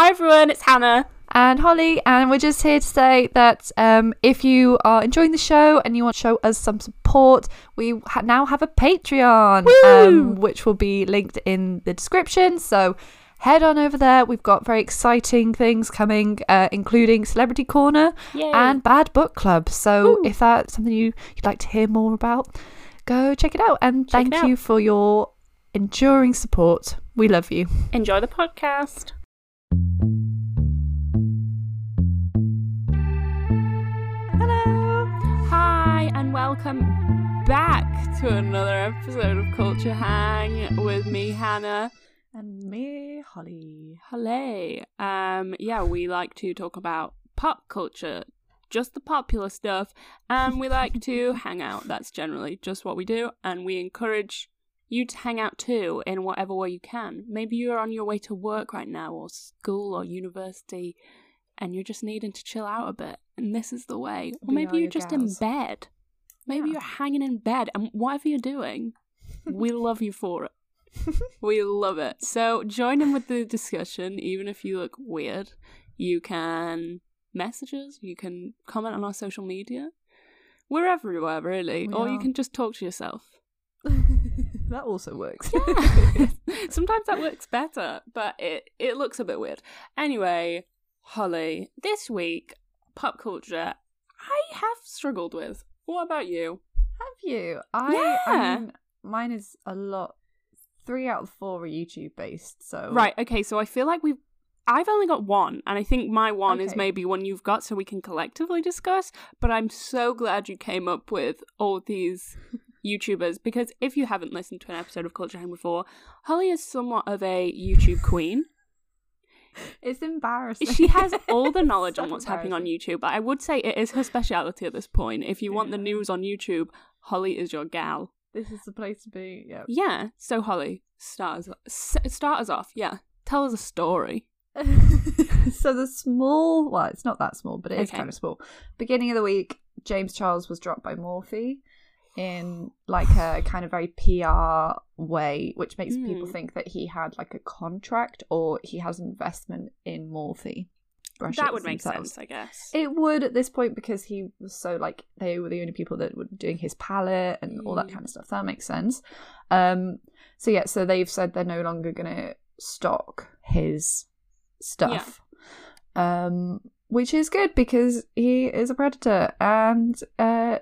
Hi everyone, it's Hannah. and Holly, and we're just here to say that um, if you are enjoying the show and you want to show us some support, we ha- now have a Patreon, um, which will be linked in the description. So head on over there. We've got very exciting things coming, uh, including Celebrity Corner Yay. and Bad Book Club. So Woo. if that's something you, you'd like to hear more about, go check it out. And Check thank out. you for your enduring support. We love you. Enjoy the podcast. Hello. Hi and welcome back to another episode of Culture Hang with me, Hannah. And me, Holly. Holly. Um, yeah, we like to talk about pop culture, just the popular stuff, and we like to hang out. That's generally just what we do, and we encourage you hang out too in whatever way you can. Maybe you're on your way to work right now, or school, or university, and you're just needing to chill out a bit, and this is the way. Or maybe you're just gals. in bed. Maybe Yeah. you're hanging in bed, and whatever you're doing, we love you for it. We love it. So join in with the discussion, even if you look weird. You can message us, you can comment on our social media. We're everywhere, really. We or you can just talk to yourself. that also works. Sometimes that works better, but it, it looks a bit weird. Anyway, Holly, this week, pop culture, I have struggled with. What about you? Have you? I, Yeah. I mean, mine is a lot. Three out of four are YouTube based. So Right, okay, so I feel like we've I've only got one, and I think my one is maybe one you've got so we can collectively discuss. But I'm so glad you came up with all these YouTubers because if you haven't listened to an episode of Culture Hang before, Holly is somewhat of a YouTube queen. it's embarrassing. She has all the knowledge So on what's happening on. YouTube, but I would say it is her speciality at this point. If you want the news on YouTube, Holly is your gal. This is the place to be. Yeah. Yeah, so Holly, start us, start us off. Yeah, tell us a story. so the small, well, it's not that small, but it is Okay. kind of small. Beginning of the week, James Charles was dropped by Morphe in like a kind of very PR way, which makes people Mm. think that he had like a contract or he has investment in Morphe. brushes that would make themselves. sense, I guess. It would at this point because he was so like they were the only people that were doing his palette and all that Mm. kind of stuff. That makes sense. Um so yeah, so they've said they're no longer gonna stock his stuff. Um which is good because he is a predator and uh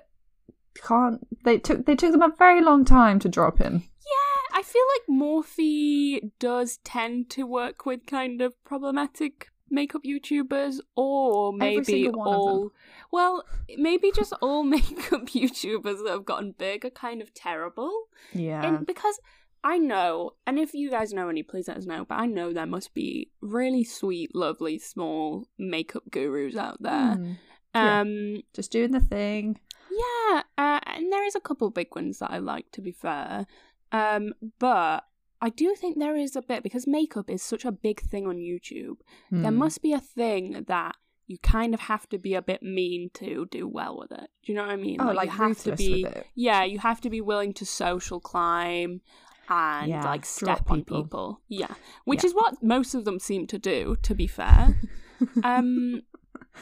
can't they took they took them a very long time to drop him. yeah, I feel like Morphe does tend to work with kind of problematic makeup YouTubers, or maybe single one of them. all. Well, maybe just all makeup YouTubers that have gotten big are kind of terrible. Yeah. And because I know, and if you guys know any, please let us know. But I know there must be really sweet, lovely, small makeup gurus out there. Mm. Yeah. Um, Just doing the thing. Yeah, uh, and there is a couple big ones that I like. To be fair, um, but I do think there is a bit because makeup is such a big thing on YouTube. There Mm. must be a thing that you kind of have to be a bit mean to do well with it. Do you know what I mean? Oh, like, you have to be, yeah, you have to be willing to social climb and Yeah, like step on people. people. Yeah, which Yeah. is what most of them seem to do. To be fair, um,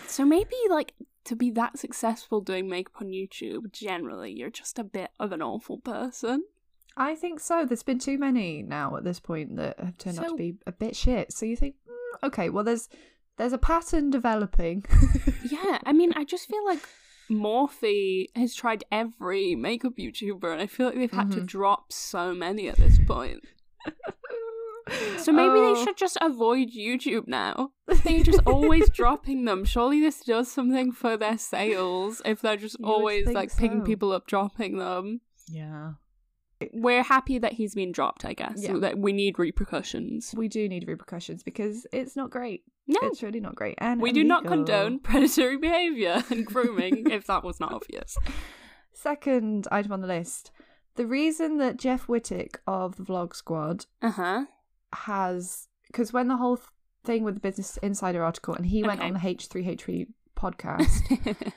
so maybe like to be that successful doing makeup on YouTube, generally, you're just a bit of an awful person. I think so. There's been too many now at this point that have turned out to be a bit shit. So you think, mm, okay, well, there's there's a pattern developing. Yeah, I mean, I just feel like Morphe has tried every makeup YouTuber, and I feel like they've had to Mhm. drop so many at this point. So maybe Oh. they should just avoid YouTube now. They're just always dropping them. Surely this does something for their sales if they're just You always like picking people up, dropping them. Yeah, We're happy that he's been dropped, I guess. Yeah. That we need repercussions. we do need repercussions because it's not great. No, It's really not great. And we do not condone predatory behavior and grooming. if that was not obvious. Second item on the list: the reason that Jeff Wittek of the Vlog Squad Uh huh. Has because when the whole thing with the Business Insider article and he went Okay. on the H3H3 podcast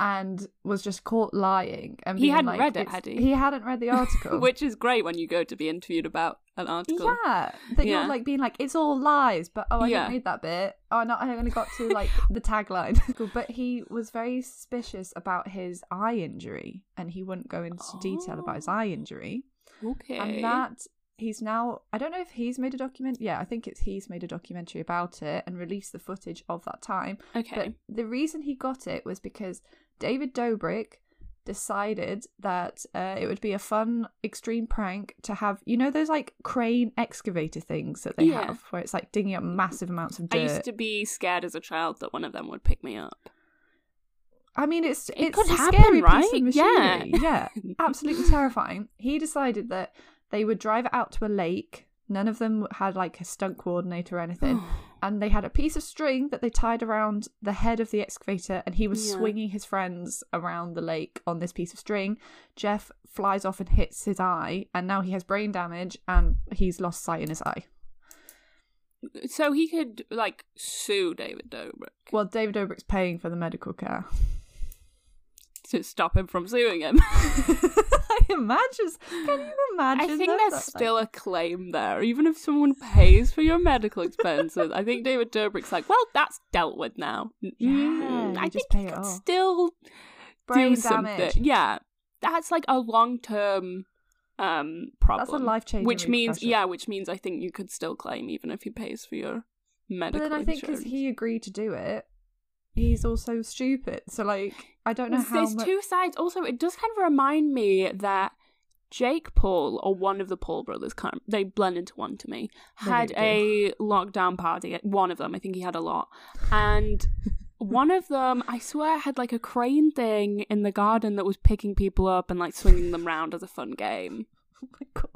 and was just caught lying and He hadn't like, read it, had he? He hadn't read the article. Which is great when you go to be interviewed about an article. Yeah, that Yeah. you're like being like it's all lies, but oh, I Yeah. didn't read that bit. Oh no, I only got to like the tagline. But he was very suspicious about his eye injury, and he wouldn't go into detail about his Oh. eye injury. Okay. And that he's now I don't know if he's made a document. Yeah, I think it's he's made a documentary about it and released the footage of that time. okay. But the reason he got it was because David Dobrik decided that uh, it would be a fun extreme prank to have you know those like crane excavator things that they Yeah. have where it's like digging up massive amounts of dirt I used to be scared as a child that one of them would pick me up. I mean, it's It it's could a happen, scary right? piece of Yeah. Yeah, absolutely terrifying. He decided that they would drive it out to a lake. None of them had like a stunt coordinator or anything, and they had a piece of string that they tied around the head of the excavator, and he was Yeah. swinging his friends around the lake on this piece of string. Jeff flies off and hits his eye, and now he has brain damage and he's lost sight in his eye. So he could like sue David Dobrik Well, David Dobrik's paying for the medical care. To stop him from suing him. I imagine. Can you imagine? I think there's that, like- still a claim there, even if someone pays for your medical expenses. I think David Dobrik's like, well, that's dealt with now. Yeah, I just think you could still brain do something. damage. Yeah, that's like a long term um problem. That's a life changing. which means yeah, which means I think you could still claim even if he pays for your medical. But then I think because he agreed to do it, he's also stupid. So like, I don't know There's- how There's much. two sides. Also, it does kind of remind me that Jake Paul or one of the Paul brothers, can't, they blend into one to me, had a lockdown party. One of them, I think he had a lot, and one of them, I swear, had like a crane thing in the garden that was picking people up and like swinging them round as a fun game. Oh my god.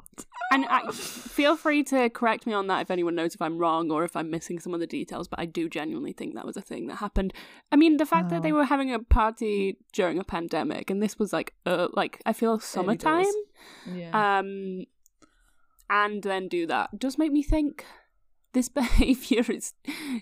And I, feel free to correct me on that if anyone knows if I'm wrong or if I'm missing some of the details, but I do genuinely think that was a thing that happened. I mean, the fact that they were having a party during a pandemic and this was like, uh, like I feel summertime. Yeah. um, and then do that does make me think this behavior is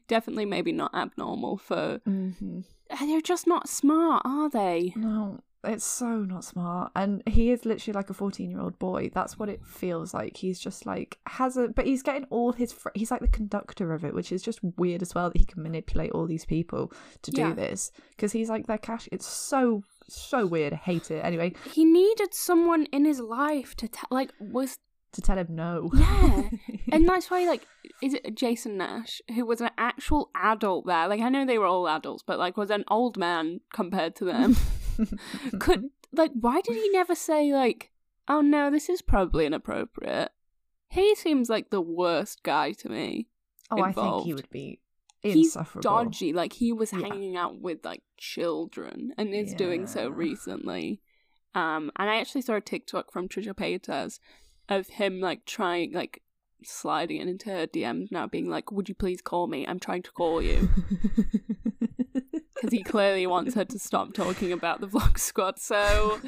definitely maybe not abnormal for. hmm They're just not smart, are they? No, it's so not smart. And he is literally like a 14 year old boy. That's what it feels like. He's just like, has a, but he's getting all his, fr- he's like the conductor of it, which is just weird as well that he can manipulate all these people to do Yeah. this. Because he's like their cash. It's so, so weird. I hate it. Anyway, He needed someone in his life to tell, like, was to tell him no. Yeah. and that's why, like, is it Jason Nash, who was an actual adult there? Like, I know they were all adults, but, like, was an old man compared to them. Could, like, why did he never say, like, oh no, this is probably inappropriate? He seems like the worst guy to me. oh, I think he would be He's insufferable. dodgy. Like, he was Yeah. hanging out with, like, children and is doing so recently. Um, and I actually saw a TikTok from Trisha Paytas of him like trying like sliding it into her DMs now, being like, "Would you please call me? I'm trying to call you," because he clearly wants her to stop talking about the Vlog Squad. So,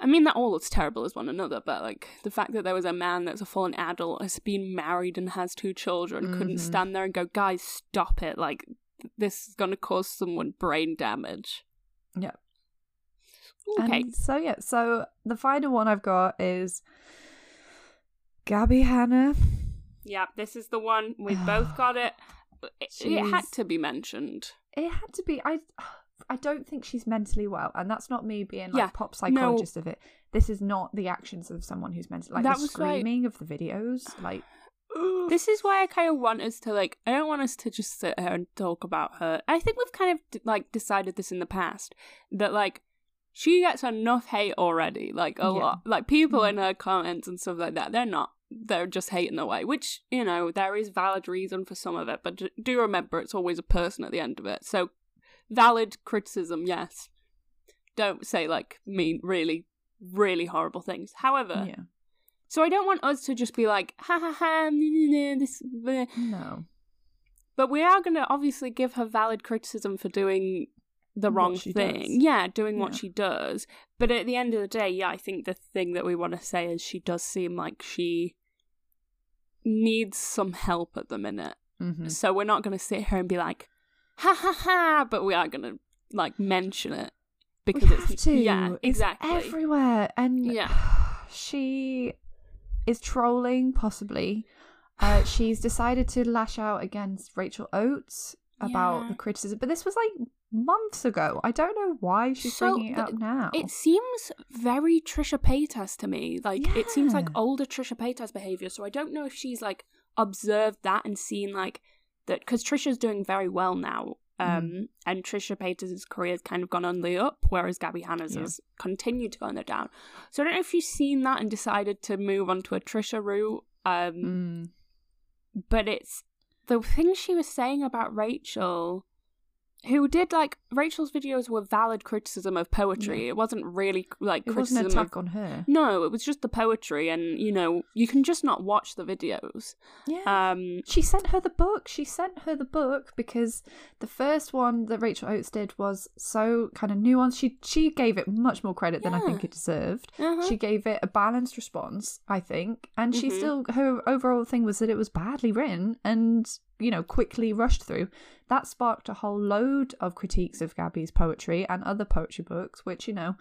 I mean, that all looks terrible as one another, but like the fact that there was a man that's a full adult, has been married and has two children, couldn't Mhm. stand there and go, "Guys, stop it!" Like this is gonna cause someone brain damage. Yeah. Okay. And so yeah, so the final one I've got is Gabby Hanna. Yeah, this is the one. We've both got it. It, it had to be mentioned. It had to be. I. I don't think she's mentally well, and that's not me being like Yeah, pop psychologist of it. This is not the actions of someone who's mentally like That the screaming of the videos. Like, This is why I kind of want us to like. I don't want us to just sit here and talk about her. I think we've kind of like decided this in the past that like she gets enough hate already. Like a Yeah. lot. Like people Mhm. in her comments and stuff like that. They're not. They're just hating away. Which you know there is valid reason for some of it, but do remember it's always a person at the end of it. So valid criticism, yes. Don't say like mean, really, really horrible things. However, yeah, so I don't want us to just be like, ha ha ha, this, bleh. no, but we are going to obviously give her valid criticism for doing the wrong thing. does. Yeah, doing what Yeah. she does. But at the end of the day, yeah, I think the thing that we want to say is she does seem like she needs some help at the minute. hmm So we're not going to sit here and be like, ha ha ha, but we are going to like mention it because we it's to. yeah, It's exactly. everywhere, and Yeah. she is trolling, possibly. Uh, she's decided to lash out against Rachel Oates about Yeah. the criticism, but this was like months ago. I don't know why she's So, bringing it up now. It seems very Trisha Paytas to me. Like it seems like older Trisha Paytas behavior. So I don't know if she's like observed that and seen like that because Trisha's doing very well now. Mm. Um, and Trisha Paytas' career has kind of gone on the up, whereas Gabby Hanna's Yeah. has continued to go on the down. So I don't know if she's seen that and decided to move on to a Trisha route. Um, Mm. but it's the thing she was saying about Rachel, who did like Rachel's videos were valid criticism of poetry. It wasn't really like It wasn't criticism an attack of. on her. No, it was just the poetry, and you know you can just not watch the videos. Yeah. Um, She sent her the book. She sent her the book because the first one that Rachel Oates did was so kind of nuanced. She she gave it much more credit than I think it deserved. uh-huh. She gave it a balanced response, I think, and she Mhm. still her overall thing was that it was badly written and you know quickly rushed through. That sparked a whole load of critiques of Gabby's poetry and other poetry books, which you know.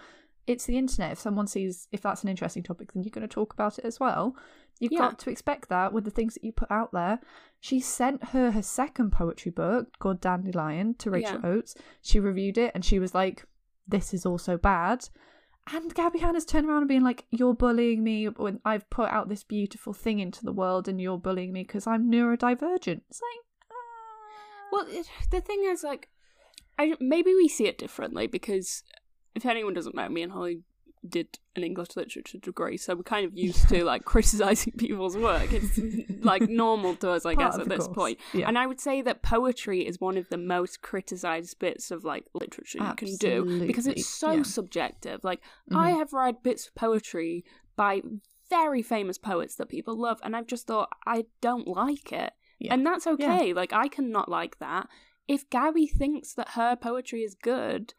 It's the internet. If someone sees if that's an interesting topic, then you're going to talk about it as well. You've Yeah. got to expect that with the things that you put out there. She sent her her second poetry book called Dandelion to Rachel Yeah. Oates. She reviewed it and she was like, "This is also bad." And Gabby Hanna's turned around and being like, "You're bullying me when I've put out this beautiful thing into the world, and you're bullying me because I'm neurodivergent." It's like, uh... Well, it, the thing is, like, I maybe we see it differently because if anyone doesn't know, me and Holly did an English literature degree, so we're kind of used to like criticizing people's work. It's like normal to us, I Part guess, at this course. point. Yeah. And I would say that poetry is one of the most criticized bits of like literature you can do because it's so yeah. subjective. Like I Mhm. have read bits of poetry by very famous poets that people love, and I've just thought I don't like it. Yeah. And that's okay. Like I cannot like that. If Gabby thinks that her poetry is good,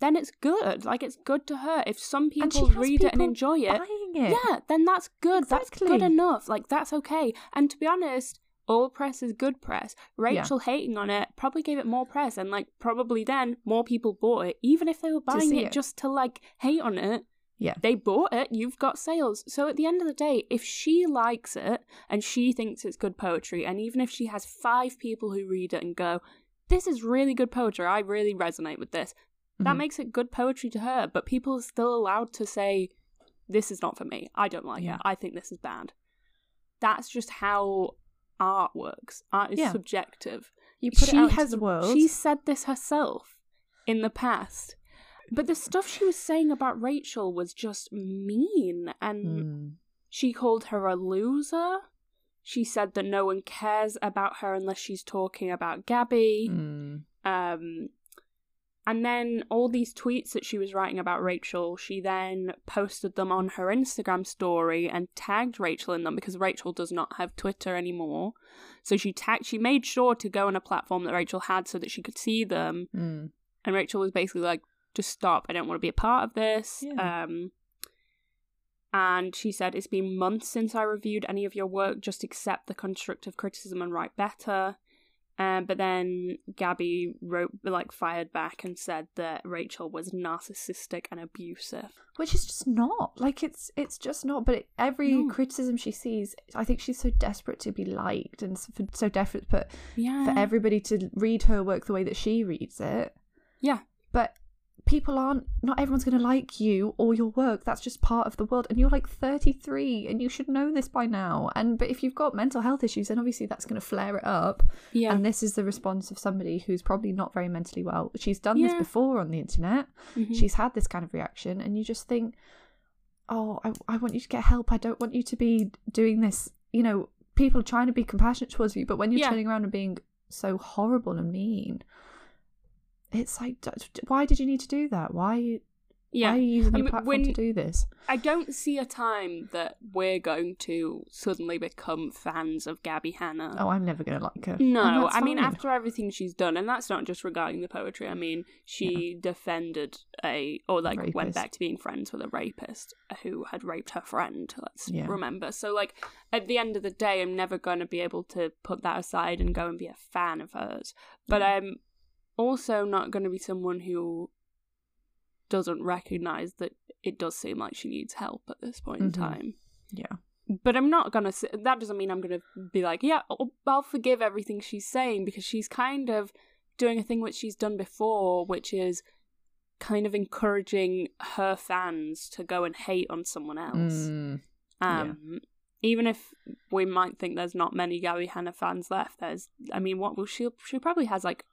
then it's good. Like it's good to her. If some people read it and enjoy it, it. yeah, then that's good. That's good enough. Like that's okay. And to be honest, all press is good press. Rachel hating on it probably gave it more press, and like probably then more people bought it, even if they were buying it, it. just to like hate on it. Yeah. They bought it, you've got sales. So at the end of the day, if she likes it and she thinks it's good poetry, and even if she has five people who read it and go, This is really good poetry, I really resonate with this, that Mhm. makes it good poetry to her. But people are still allowed to say, This is not for me. I don't like Yeah. it. I think this is bad. That's just how art works. Art is Yeah. subjective You put she it out has the world. She said this herself in the past. But the stuff she was saying about Rachel was just mean and Mm. she called her a loser. She said that no one cares about her unless she's talking about Gabby. Mm. Um and then all these tweets that she was writing about Rachel, she then posted them on her Instagram story and tagged Rachel in them because Rachel does not have Twitter anymore. So she tagged she made sure to go on a platform that Rachel had so that she could see them. Mm. And Rachel was basically like, just stop, I don't want to be a part of this. Yeah. Um and she said, It's been months since I reviewed any of your work, just accept the constructive criticism and write better. Um, but then Gabby wrote, like, fired back and said that Rachel was narcissistic and abusive. which is just not like it's it's just not but it, every No. criticism she sees i think she's so desperate to be liked and so, so desperate but Yeah. for everybody to read her work the way that she reads it Yeah. but people aren't not everyone's going to like you or your work. That's just part of the world. And you're like 33 and you should know this by now. And but if you've got mental health issues then obviously that's going to flare it up. Yeah. and this is the response of somebody who's probably not very mentally well. She's done this before on the internet. Mhm. she's had this kind of reaction and you just think oh I, I want you to get help. I don't want you to be doing this. You know people are trying to be compassionate towards you but when you're Yeah. turning around and being so horrible and mean it's like why did you need to do that why yeah. why are you using I your mean, platform when- to do this I don't see a time that we're going to suddenly become fans of Gabby Hanna. oh i'm never gonna like her No, I mean after everything she's done, and that's not just regarding the poetry. I mean, she defended a or like went back to being friends with a rapist who had raped her friend. Let's Yeah. remember. So, like at the end of the day, I'm never going to be able to put that aside and go and be a fan of hers. But I'm um, also not going to be someone who doesn't recognize that it does seem like she needs help at this point in Mhm. time. yeah but I'm not gonna. That doesn't mean I'm gonna be like, yeah, I'll, I'll forgive everything she's saying because she's kind of doing a thing which she's done before, which is kind of encouraging her fans to go and hate on someone else. Mm, yeah. Um, even if we might think there's not many Gabby Hanna fans left, there's. I mean, what will she? She probably has like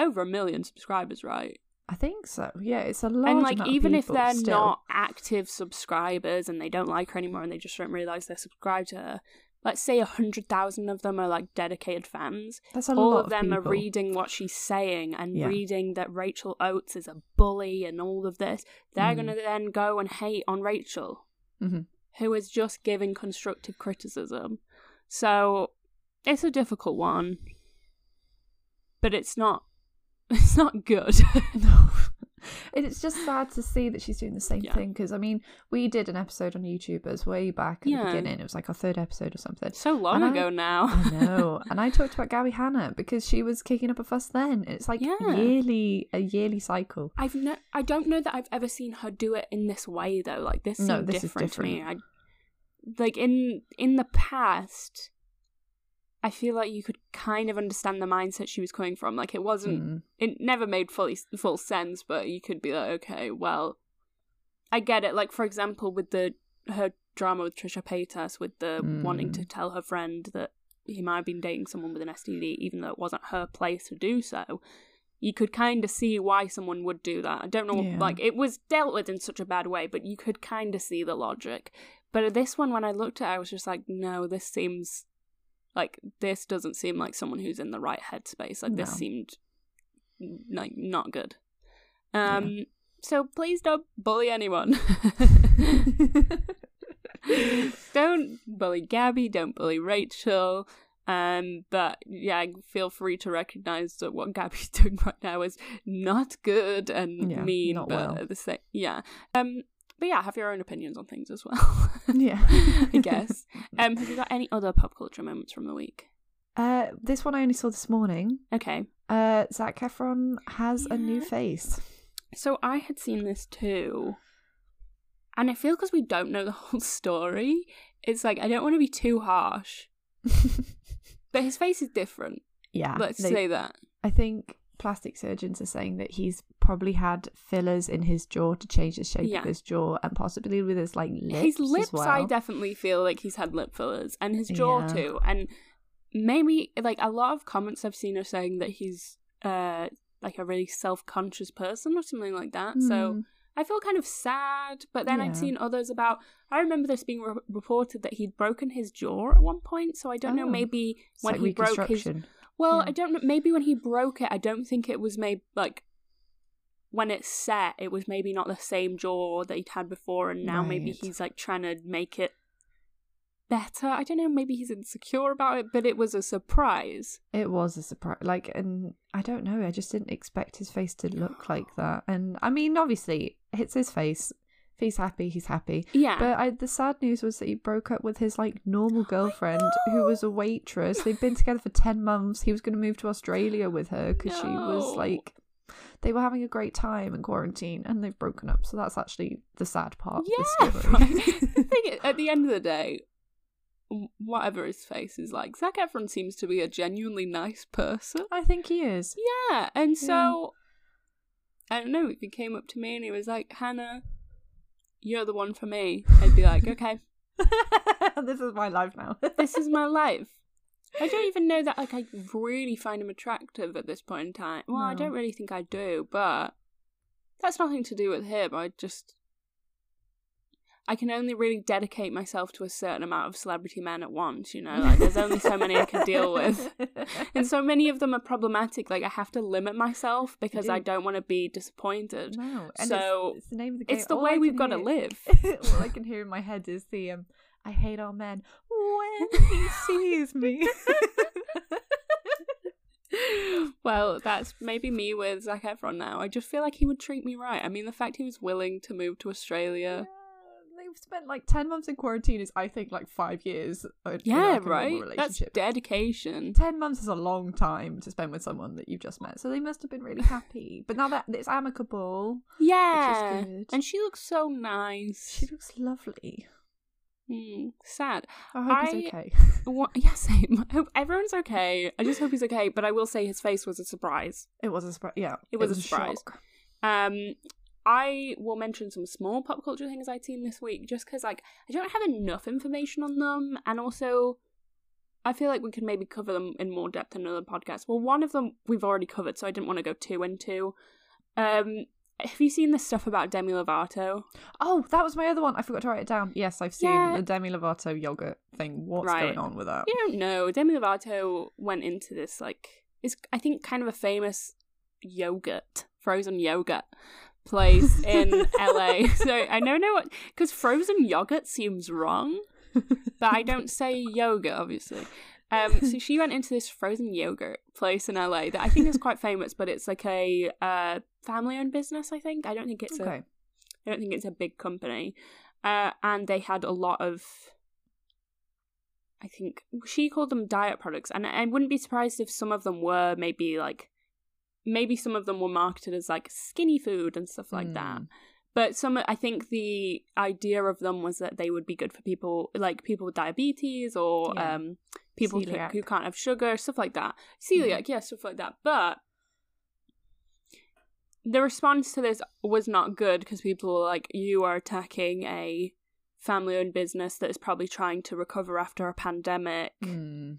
over a million subscribers, right? I think so. Yeah, it's a large and like even if they're still. not active subscribers and they don't like her anymore and they just don't realize they're subscribed to her let's say a hundred thousand of them are like dedicated fans That's a all lot of them are reading what she's saying and Yeah. reading that rachel oates is a bully and all of this they're Mhm. gonna then go and hate on rachel Mhm. who is just giving constructive criticism so it's a difficult one but it's not it's not good No. It's just sad to see that she's doing the same Yeah. thing because I mean, we did an episode on YouTubers way back at Yeah. the beginning. It was like our third episode or something. so long And I- ago now I know, and I talked about Gabby Hanna because she was kicking up a fuss then. It's like Yeah. yearly, a yearly cycle. I've no, I don't know that I've ever seen her do it in this way though. Like this No, this is different, to me. I, like in in the past, I feel like you could kind of understand the mindset she was coming from. Like it wasn't, Mm. it never made fully full sense, but you could be like, okay, well, I get it. Like for example, with the her drama with Trisha Paytas, with the wanting to Mm. tell her friend that he might have been dating someone with an STD, even though it wasn't her place to do so. You could kind of see why someone would do that. I don't know, Yeah. like it was dealt with in such a bad way, but you could kind of see the logic. But this one, when I looked at, it, I was just like, no, this seems like this doesn't seem like someone who's in the right headspace. Like this seemed like not good. Um, so please don't bully anyone. don't bully Gabby. Don't bully Rachel. Um, but yeah, feel free to recognize that what Gabby's doing right now is not good and Yeah, mean. not but well. at the same, yeah. Um, but yeah, have your own opinions on things as well. yeah, I guess. Um, have you got any other pop culture moments from the week? Uh, this one I only saw this morning. Okay. Uh, Zac Efron has a new face. So I had seen this too. And I feel because we don't know the whole story, it's like I don't want to be too harsh. But his face is different. yeah, Let's they- say that. I think plastic surgeons are saying that he's probably had fillers in his jaw to change the shape Yeah. of his jaw and possibly with his like lips. his lips, well. I definitely feel like he's had lip fillers, and his jaw Yeah. too. And maybe like a lot of comments I've seen are saying that he's uh like a really self conscious person or something like that. So Hmm. I feel kind of sad, but then Yeah. I'd seen others about. I remember this being re- reported that he'd broken his jaw at one point. So I don't know. Oh. Maybe It's when like he broke his. Well, Yeah. I don't know. Maybe when he broke it, I don't think it was made like when it's set. It was maybe not the same jaw that he'd had before, and now maybe he's like trying to make it better. I don't know. Maybe he's insecure about it, but it was a surprise. It was a surprise. Like, and I don't know. I just didn't expect his face to look like that. And I mean, obviously, it's his face. If he's happy, he's happy. Yeah. But I, the sad news was that he broke up with his like normal girlfriend, who was a waitress. They'd been together for ten months. He was going to move to Australia with her because she was like, they were having a great time in quarantine, and they've broken up. So that's actually the sad part yeah. of the story. right. the thing is, at the end of the day, whatever his face is like, Zac Efron seems to be a genuinely nice person. I think he is. Yeah, and so I don't know. If he came up to me and he was like, "Hannah, you're the one for me," I'd be like, "Okay, this is my life now. this is my life." I don't even know that like I really find him attractive at this point in time. Well, I don't really think I do, but that's nothing to do with him. I just I can only really dedicate myself to a certain amount of celebrity men at once, you know? Like there's only so many I can deal with. And so many of them are problematic. Like I have to limit myself because I do. don't want to be disappointed. No, and So, it's, it's the name of the game. It's the All way I we've got to live. All I can hear in my head is the um, "I hate all men when he sees me." well, that's maybe me with Zac Efron now. I just feel like he would treat me right. I mean, the fact he was willing to move to Australia. They've spent like ten months in quarantine. Is I think like five years. in, Yeah, like, a right? That's dedication. Ten months is a long time to spend with someone that you've just met, so they must have been really happy. But now that it's amicable, Yeah. good. And she looks so nice. she looks lovely. Mm, sad. I hope I- he's okay. What, yeah, same. I hope everyone's okay. I just hope he's okay. But I will say his face was a surprise. It was a surprise. Yeah, It was a surprise. shock. Um, I will mention some small pop culture things I'd seen this week, just because like I don't have enough information on them, and also I feel like we could maybe cover them in more depth in another podcast. Well, one of them we've already covered, so I didn't want to go too into. Um, have you seen this stuff about Demi Lovato? Oh, that was my other one. I forgot to write it down. Yes, I've seen Yeah. the Demi Lovato yogurt thing. What's Right. going on with that? You don't know. Demi Lovato went into this like it's I think kind of a famous yogurt, frozen yogurt place in LA. So I don't know what because frozen yogurt seems wrong, but I don't say yogurt obviously. Um, so she went into this frozen yogurt place in LA that I think is quite famous, but it's like a uh, family-owned business. I think I don't think it's a okay. I don't think it's a big company. Uh, and they had a lot of, I think she called them diet products, and I wouldn't be surprised if some of them were maybe like, maybe some of them were marketed as like skinny food and stuff like that. Mm. But some, I think the idea of them was that they would be good for people like people with diabetes or Yeah. um people who, who can't have sugar, stuff like that. Celiac, yeah, stuff like that. But the response to this was not good because people were like, you are attacking a family owned business that is probably trying to recover after a pandemic. Mm.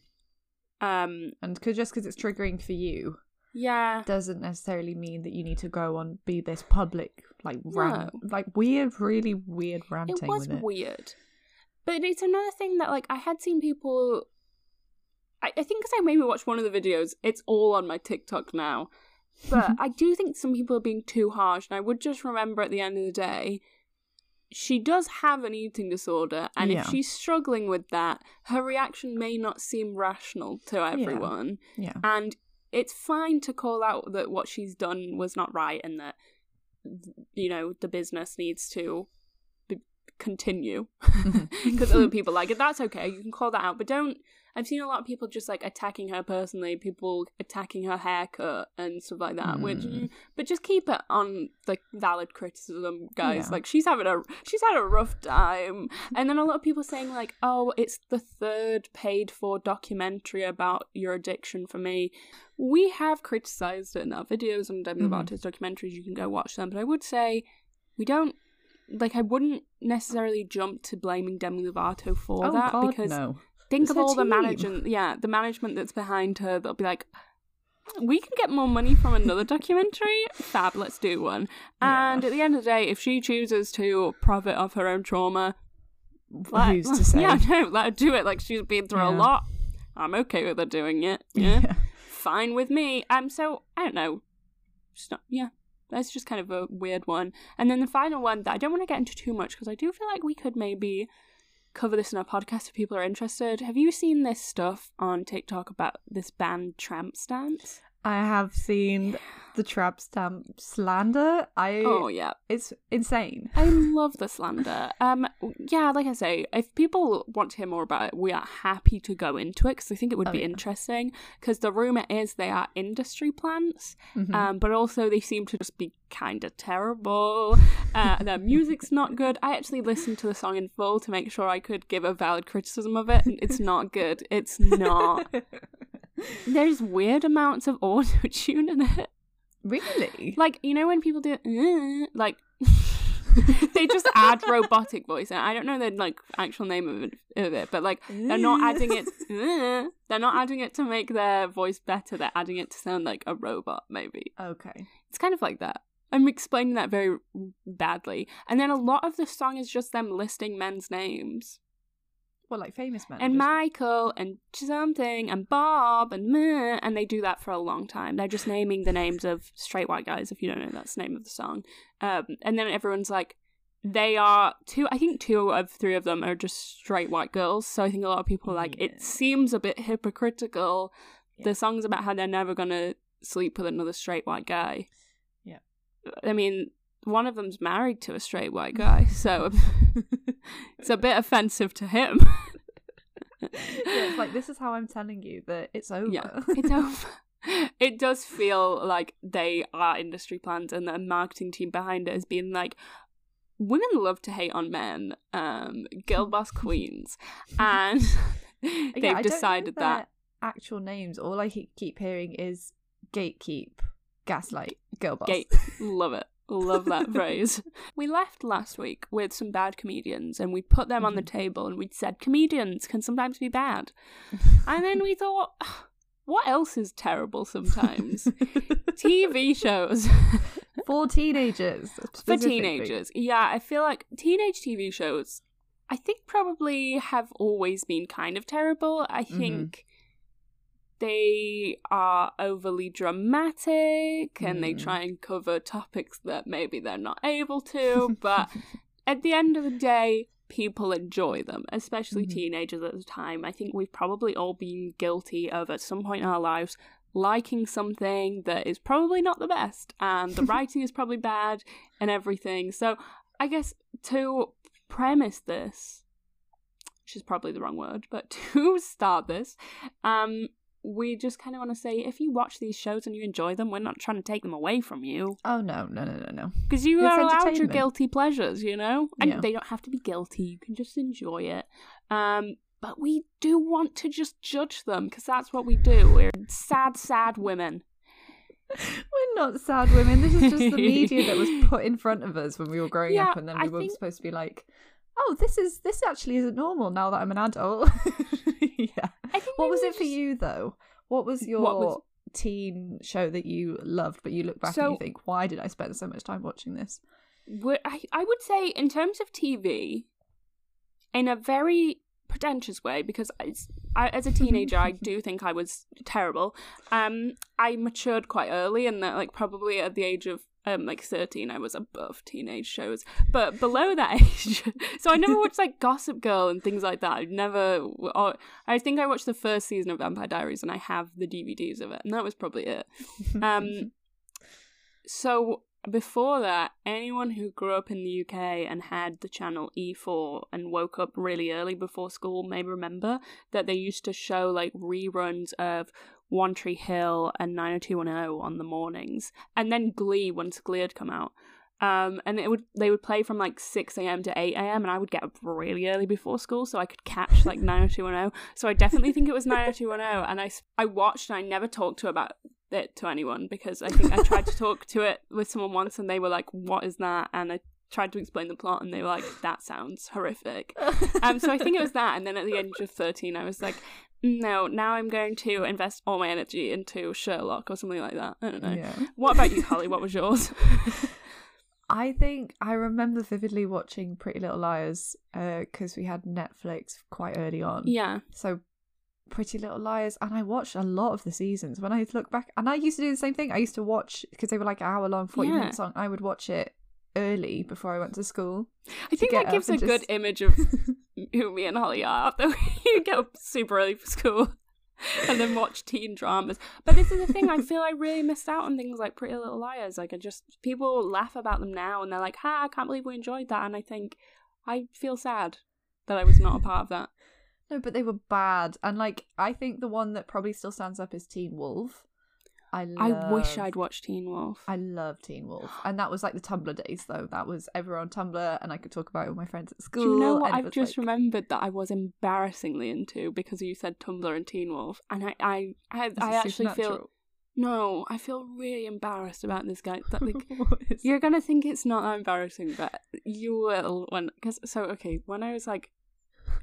Um, And cause, just because it's triggering for you yeah. doesn't necessarily mean that you need to go on be this public like rant, No. like weird, really weird ranting It was it. weird. But it's another thing that, like, I had seen people. I, I think because I maybe watched one of the videos, it's all on my TikTok now. But I do think some people are being too harsh, and I would just remember at the end of the day, she does have an eating disorder, and Yeah. if she's struggling with that, her reaction may not seem rational to everyone. Yeah. And it's fine to call out that what she's done was not right and that, you know, the business needs to be- continue because other people like it. That's okay. You can call that out. But don't. I've seen a lot of people just like attacking her personally, people attacking her haircut and stuff like that. Which, Mm. but just keep it on like valid criticism, guys. Yeah. Like she's having a she's had a rough time, and then a lot of people saying like, "Oh, it's the third paid for documentary about your addiction for me." We have criticized it in our videos on Demi Mhm. Lovato's documentaries. You can go watch them, but I would say we don't like. I wouldn't necessarily jump to blaming Demi Lovato for oh that God, because no. Think It's of all the management yeah the management that's behind her they'll be like we can get more money from another documentary? Fab let's do one. Yeah. and at the end of the day if she chooses to profit off her own trauma let, Who's to say? yeah no let her do it like she's been through a lot. I'm okay with her doing it yeah, Yeah. fine with me. Um so i don't know. Just not, yeah that's just kind of a weird one. And then the final one that i don't want to get into too much because i do feel like we could maybe cover this in our podcast if people are interested. Have you seen this stuff on TikTok about this band Tramp Stamps? I have seen the Tramp Stamp slander. I Oh yeah, it's insane. I love the slander. Um, yeah, like I say, if people want to hear more about it, we are happy to go into it because I think it would Oh, be yeah. interesting. Because the rumor is they are industry plants, Mhm. um, but also they seem to just be kind of terrible. Uh, their music's not good. I actually listened to the song in full to make sure I could give a valid criticism of it. and It's not good. It's not. There's weird amounts of auto tune in it. really? Like, you know, when people do "Uh," like they just add robotic voice. And I don't know the like actual name of it, of it but like they're not adding it. "Uh," they're not adding it to make their voice better. They're adding it to sound like a robot. Maybe Okay. it's kind of like that. I'm explaining that very badly. And then a lot of the song is just them listing men's names. Well, like famous men. and Michael and something and Bob and meh, and they do that for a long time. They're just naming the names of straight white guys. If you don't know, that's the name of the song. Um, and then everyone's like, they are two. I think two of three of them are just straight white girls. So I think a lot of people are like Yeah. it seems a bit hypocritical. Yeah. The song's about how they're never gonna sleep with another straight white guy. Yeah. I mean, one of them's married to a straight white guy, so it's a bit offensive to him. yeah, it's like this is how I'm telling you that it's over. Yeah, it's over. It does feel like they are industry plants and the marketing team behind it has been like, women love to hate on men, um, girl boss queens, and they've Yeah, I don't know decided that. actual names. All I keep hearing is gatekeep, gaslight, girl boss. Gate, love it. Love that phrase. We left last week with some bad comedians and we put them on the mm-hmm. table and we'd said comedians can sometimes be bad. And then we thought, what else is terrible sometimes? TV shows for teenagers. for teenagers. Yeah, I feel like teenage TV shows, I think probably have always been kind of terrible. I mm-hmm. think they are overly dramatic and they Mm. try and cover topics that maybe they're not able to, but at the end of the day, people enjoy them, especially Mhm. teenagers at the time. I think we've probably all been guilty of at some point in our lives liking something that is probably not the best and the writing is probably bad and everything. So I guess to premise this, which is probably the wrong word, but to start this, um, we just kind of want to say if you watch these shows and you enjoy them, we're not trying to take them away from you Oh no, no, no, no, no. because you It's are allowed your guilty pleasures, you know, and Yeah. they don't have to be guilty. You can just enjoy it. Um, but we do want to just judge them because that's what we do. We're sad, sad women. We're not sad women. This is just the media that was put in front of us when we were growing Yeah, up, and then we I were think- supposed to be like, "Oh, this is this actually isn't normal now that I'm an adult." yeah. What was it for you though? What was your What was- teen show that you loved, but you look back and you think, "Why did I spend so much time watching this?" we I, I would say in terms of TV, in a very pretentious way, because I, as a teenager, I do think I was terrible. Um, I matured quite early, and that like probably at the age of um like thirteen, I was above teenage shows, but below that age, so I never watched like Gossip Girl and things like that. I never. Or, I think I watched the first season of Vampire Diaries, and I have the DVDs of it, and that was probably it. Um, so before that, anyone who grew up in the UK and had the channel E4 and woke up really early before school may remember that they used to show like reruns of One Tree Hill and 90210 on the mornings, and then Glee once Glee had come out. Um, and it would they would play from like six a.m. to eight a.m. and I would get up really early before school so I could catch like nine hundred two one zero. So I definitely think it was nine hundred two one zero. And I I watched and I never talked to about it to anyone because I think I tried to talk to it with someone once and they were like, "What is that?" And I tried to explain the plot and they were like, "That sounds horrific." Um, so I think it was that. And then at the age of thirteen, I was like. No, now I'm going to invest all my energy into Sherlock or something like that. I don't know. Yeah. What about you, Holly? What was yours? I think I remember vividly watching Pretty Little Liars because we had Netflix quite early on. yeah. So Pretty Little Liars, and I watched a lot of the seasons. When I look back, and I used to do the same thing. I used to watch because they were like an hour long, forty Yeah. minutes long. I would watch it early before I went to school. I think that gives a and good image of who me and Holly are after we get up super early for school and then watch teen dramas. But this is the thing, I feel I really missed out on things like Pretty Little Liars. Like I just people laugh about them now and they're like, "Ha, I can't believe we enjoyed that." And I think I feel sad that I was not a part of that. No, but they were bad, and like I think the one that probably still stands up is Teen Wolf. I I wish I'd watched Teen Wolf. I love Teen Wolf, and that was like the Tumblr days, though. That was ever on Tumblr, and I could talk about it with my friends at school. Do you know what I've just like- remembered that I was embarrassingly into because you said Tumblr and Teen Wolf, and I I I, I actually feel no, I feel really embarrassed about this guy. That like You're gonna think it's not that embarrassing, but you will when because so okay when I was like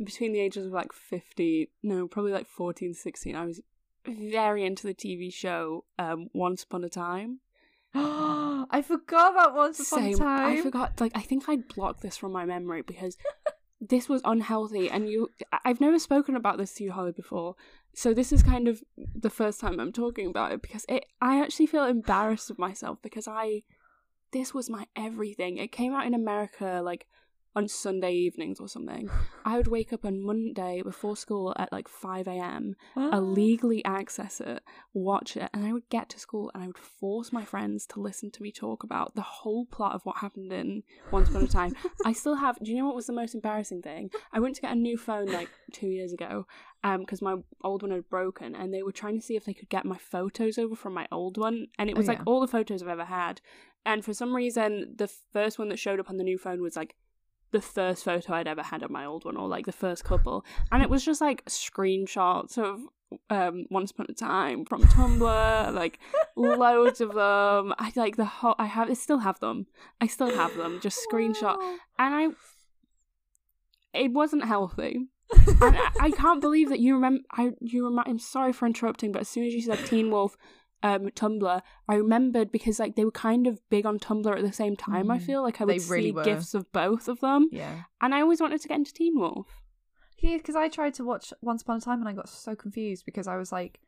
between the ages of like 50 no probably like 14 16 I was very into the TV show um Once Upon a Time. I forgot about Once Upon a Time. I forgot like I think I'd blocked this from my memory because this was unhealthy and you I've never spoken about this to you Holly before. So this is kind of the first time I'm talking about it because it I actually feel embarrassed of myself because I this was my everything. It came out in America like on Sunday evenings or something. I would wake up on Monday before school at like 5 a.m., illegally ah. access it, watch it, and I would get to school and I would force my friends to listen to me talk about the whole plot of what happened in Once Upon a Time. I still have, do you know what was the most embarrassing thing? I went to get a new phone like two years ago um, because my old one had broken and they were trying to see if they could get my photos over from my old one and it Oh, was like all the photos I've ever had and for some reason the first one that showed up on the new phone was like the first photo I'd ever had of my old one or like the first couple. And it was just like screenshots of um once upon a time from Tumblr like loads of them. I like the whole I have I still have them. I still have them. Just screenshot. And I it wasn't healthy. And I, I can't believe that you remember. I you remi- I'm sorry for interrupting, but as soon as you said Teen Wolf, um, Tumblr, I remembered because like they were kind of big on Tumblr at the same time. I Mm, feel like I would really see were. gifs of both of them, Yeah. and I always wanted to get into Teen Wolf. Yeah, because I tried to watch Once Upon a Time and I got so confused because I was like,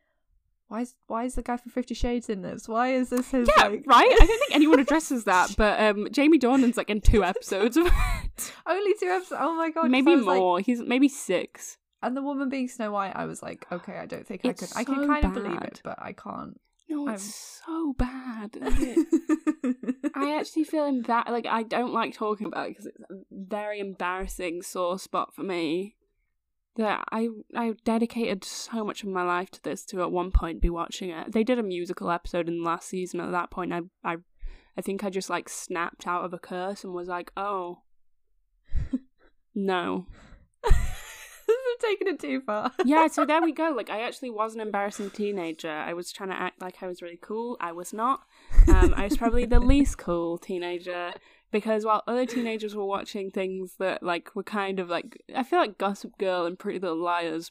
why is why is the guy from Fifty Shades in this? Why is this his Yeah, like right. I don't think anyone addresses that, but um, Jamie Dornan's like in two episodes of it, only two episodes? Oh my god, maybe I was like- more. He's maybe six. and the woman being Snow White, I was like, okay, I don't think I It's could. I can so kind of believe it, but I can't. No, I'm- it's so bad. I actually feel in that like I don't like talking about it because it's a very embarrassing sore spot for me. That I I dedicated so much of my life to this to at one point be watching it. They did a musical episode in the last season. At that point, I I I think I just like snapped out of a curse and was like, oh no. Taken it too far. yeah, so there we go. Like, I actually was an embarrassing teenager. I was trying to act like I was really cool. I was not. Um, I was probably the least cool teenager because while other teenagers were watching things that like were kind of like, I feel like Gossip Girl and Pretty Little Liars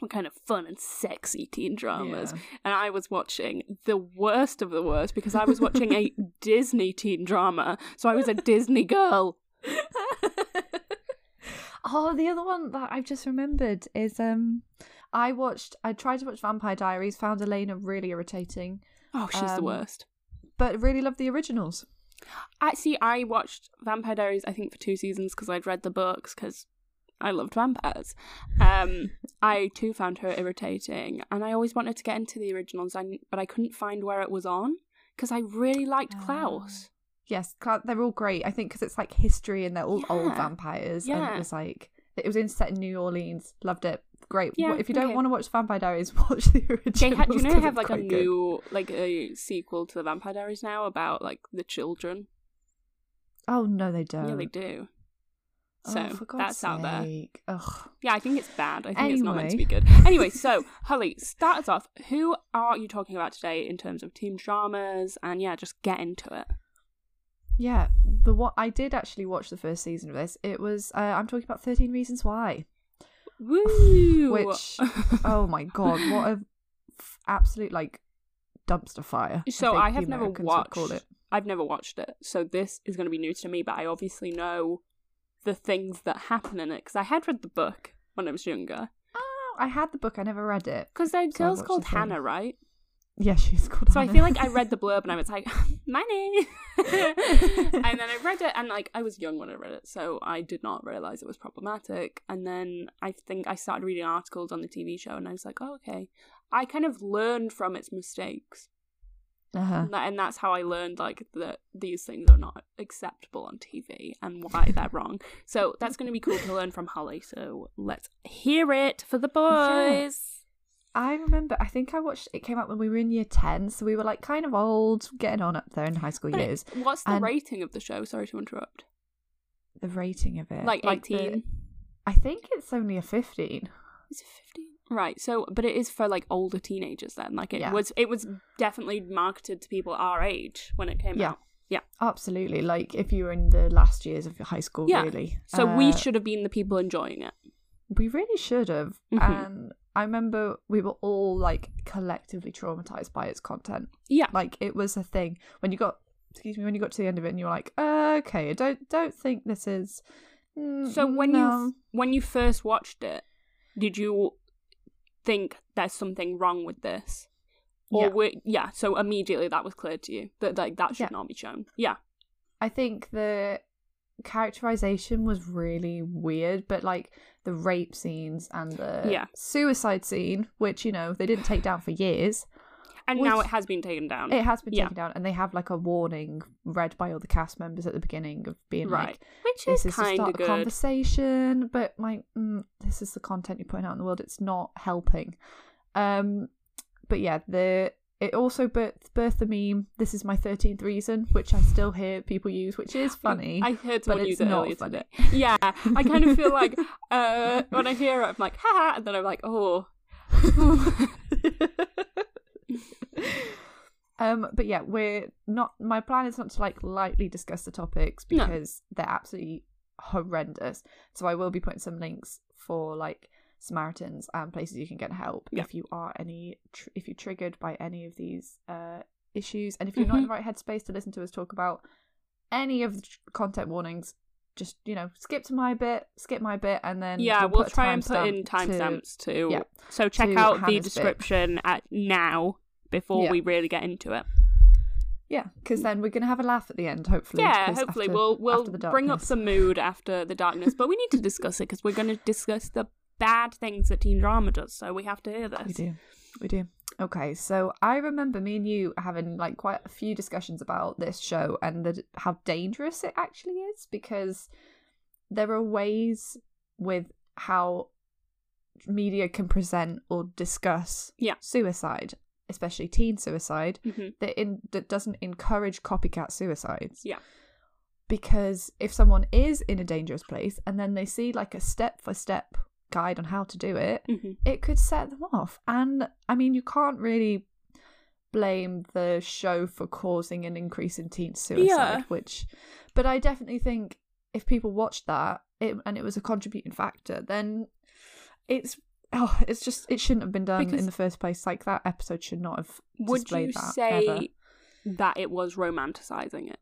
were kind of fun and sexy teen dramas, and I was watching the worst of the worst because I was watching a Disney teen drama. So I was a Disney girl. oh, the other one that I've just remembered is um, I watched. I tried to watch Vampire Diaries. Found Elena really irritating, Oh, she's the Um, worst. but really loved the originals. Actually, I watched Vampire Diaries. I think for two seasons because I'd read the books because I loved vampires. Um, I too found her irritating, and I always wanted to get into the originals, but I couldn't find where it was on because I really liked Klaus. Yes, they're all great. I think because it's like history and they're all old vampires. Yeah. And it was like it was in set in New Orleans. Loved it. Great. Yeah, if you don't okay. want to watch Vampire Diaries, watch the original. They do you know they have like a quite good. new, like a sequel to the Vampire Diaries now about like the children. Oh no, they don't. Yeah, they do. Oh, So God's that's out there. Ugh. Yeah, I think it's bad. I think it's not meant to be good. Anyway, so Holly, start us off. Who are you talking about today in terms of team dramas? And yeah, just get into it. Yeah, the what I did actually watch the first season of this. It was uh, I'm talking about Thirteen Reasons Why. Woo! Which- Oh my god, what a f- absolute like dumpster fire. so think I have never watched. call it. I've never watched it, so this is going to be new to me. But I obviously know the things that happen in it because I had read the book when I was younger. Oh, I had the book. I never read it. Because So girl's called. Hannah, right? Yeah, she's called. So I feel like I read the blurb and I was like, money. and then I read it and like I was young when I read it, so I did not realize it was problematic. And then I think I started reading articles on the TV show and I was like, oh, okay. I kind of learned from its mistakes. Uh-huh. And, that, and that's how I learned like that these things are not acceptable on TV and why they're wrong. So that's going to be cool to learn from Holly. So let's hear it for the boys. I remember. I think I watched. It came out when we were in year ten, so we were like kind of old, getting on up there in high school But years. What's the And- rating of the show? Sorry to interrupt. The rating of it, Like like the- teen. I think it's only a fifteen. Is it fifteen? Right. So, but it is for like older teenagers then. Like it Yeah. was. It was definitely marketed to people our age when it came Yeah. out. Yeah. Absolutely. Like if you were in the last years of your high school, Yeah. really. So we Uh, should have been the people enjoying it. We really should have. Mhm. And I remember we were all like collectively traumatized by its content. Yeah. Like it was a thing when you got excuse me when you got to the end of it and you were like, okay, I don't don't think this is. mm, So when no. you when you first watched it, did you think there's something wrong with this? Or Yeah. were, yeah, so immediately that was clear to you that like that should Yeah. not be shown. Yeah. I think the characterization was really weird, but like the rape scenes and the Yeah. suicide scene, which you know they didn't take down for years, And Was- now it has been taken down. it has been Yeah. taken down, and they have like a warning read by all the cast members at the beginning of being right. like, Which "This is is kind of a good. conversation," but like, mm, this is the content you're putting out in the world. It's not helping. Um, but yeah, the it also birthed, birthed the meme. This is my thirteenth reason, which I still hear people use, which is funny. I heard someone but use it's it not earlier funny. today. Yeah, I kind of feel like uh, when I hear it, I'm like, ha, and then I'm like, oh. um, but yeah, we're not. My plan is not to like lightly discuss the topics No. because they're absolutely horrendous. So I will be putting some links for like Samaritans and places you can get help Yeah. if you are any tr- if you're triggered by any of these uh issues, and if you're not in Mm-hmm. the right headspace to listen to us talk about any of the tr- content warnings. Just you know, skip to my bit, skip my bit, and then yeah, we'll, we'll try and put in timestamp to- timestamps too. yeah, So check to out the Hannah's bit. description at now before Yeah. we really get into it. Yeah, because then we're gonna have a laugh at the end, hopefully. Yeah, hopefully after- we'll we'll bring up some mood after the darkness, but we need to discuss it because we're going to discuss the bad things that teen drama does. So we have to hear this. We do, we do. Okay, so I remember me and you having like quite a few discussions about this show and the, how dangerous it actually is because there are ways with how media can present or discuss Yeah. suicide, especially teen suicide, hmm that in that doesn't encourage copycat suicides. Yeah. Because if someone is in a dangerous place and then they see like a step for step guide on how to do it, hmm it could set them off. And I mean, you can't really blame the show for causing an increase in teen suicide, Yeah. which, but I definitely think if people watched that it, and it was a contributing factor, then it's. Oh, it's just it shouldn't have been done Because- in the first place. Like that episode should not have Would you that say ever. that it was romanticizing it?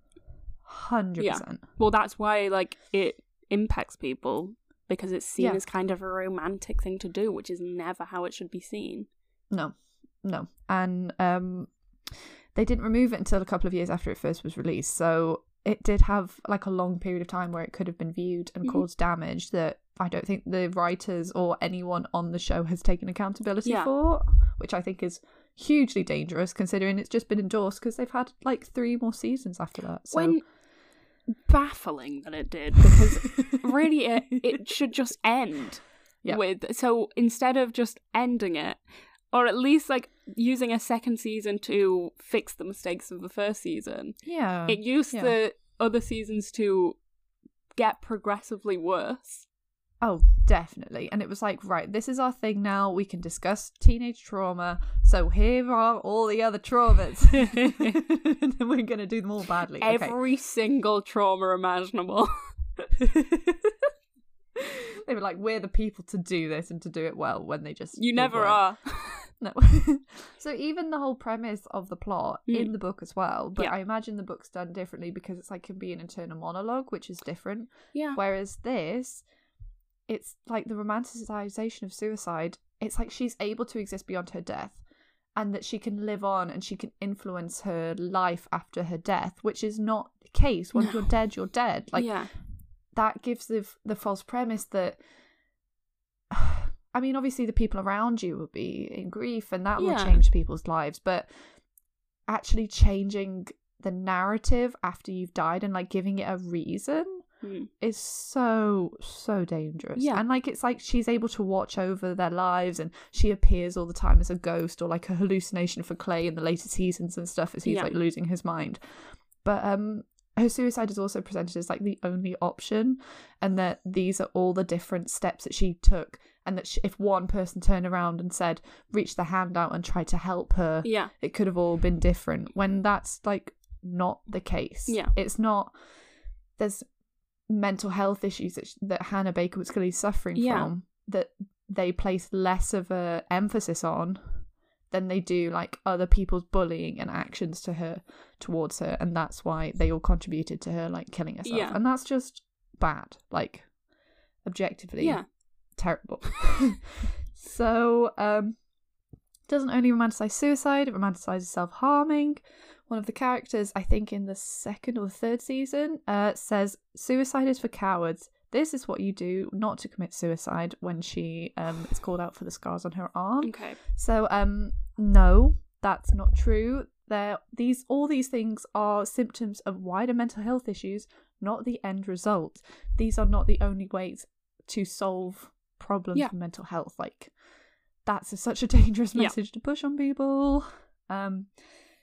Hundred Yeah. percent. Well, that's why like it impacts people because it's seen Yeah. as kind of a romantic thing to do, which is never how it should be seen. No, no, and um, they didn't remove it until a couple of years after it first was released. So it did have like a long period of time where it could have been viewed and Mhm. caused damage that I don't think the writers or anyone on the show has taken accountability Yeah. for, which I think is hugely dangerous considering it's just been endorsed because they've had like three more seasons after that. So When baffling that it did because really it, it should just end Yeah. with so instead of just ending it or at least like using a second season to fix the mistakes of the first season yeah, it used yeah. the other seasons to get progressively worse Oh, definitely. And it was like, right, this is our thing now. We can discuss teenage trauma. So here are all the other traumas. and then we're going to do them all badly. Okay. every single trauma imaginable They were like, we're the people to do this and to do it well when they just. you never are No. so even the whole premise of the plot Mm. in the book as well, but Yeah. I imagine the book's done differently because it's like can be an internal monologue, which is different. yeah Whereas this, it's like the romanticization of suicide. It's like she's able to exist beyond her death and that she can live on and she can influence her life after her death, which is not the case. Once you're dead, you're dead. Like yeah that gives the the false premise that I mean, obviously the people around you will be in grief and that will change people's lives, but actually changing the narrative after you've died and like giving it a reason Mm. is so so dangerous. Yeah. And like it's like she's able to watch over their lives and she appears all the time as a ghost or like a hallucination for Clay in the later seasons and stuff as he's Yeah. like losing his mind. But um her suicide is also presented as like the only option and that these are all the different steps that she took and that sh if one person turned around and said reach the hand out and try to help her yeah it could have all been different when that's like not the case. Yeah. It's not there's mental health issues that, that Hannah Baker was clearly suffering Yeah. from that they place less of a emphasis on than they do like other people's bullying and actions to her towards her and that's why they all contributed to her like killing herself. Yeah. And that's just bad. Like objectively yeah terrible. so, um, doesn't only romanticize suicide, it romanticizes self harming. One of the characters, I think in the second or third season, uh, says suicide is for cowards. This is what you do not to commit suicide when she um, is called out for the scars on her arm. Okay. So um no, that's not true. There these all these things are symptoms of wider mental health issues, not the end result. These are not the only ways to solve problems Yeah. with mental health. Like that's a, such a dangerous Yeah. message to push on people. Um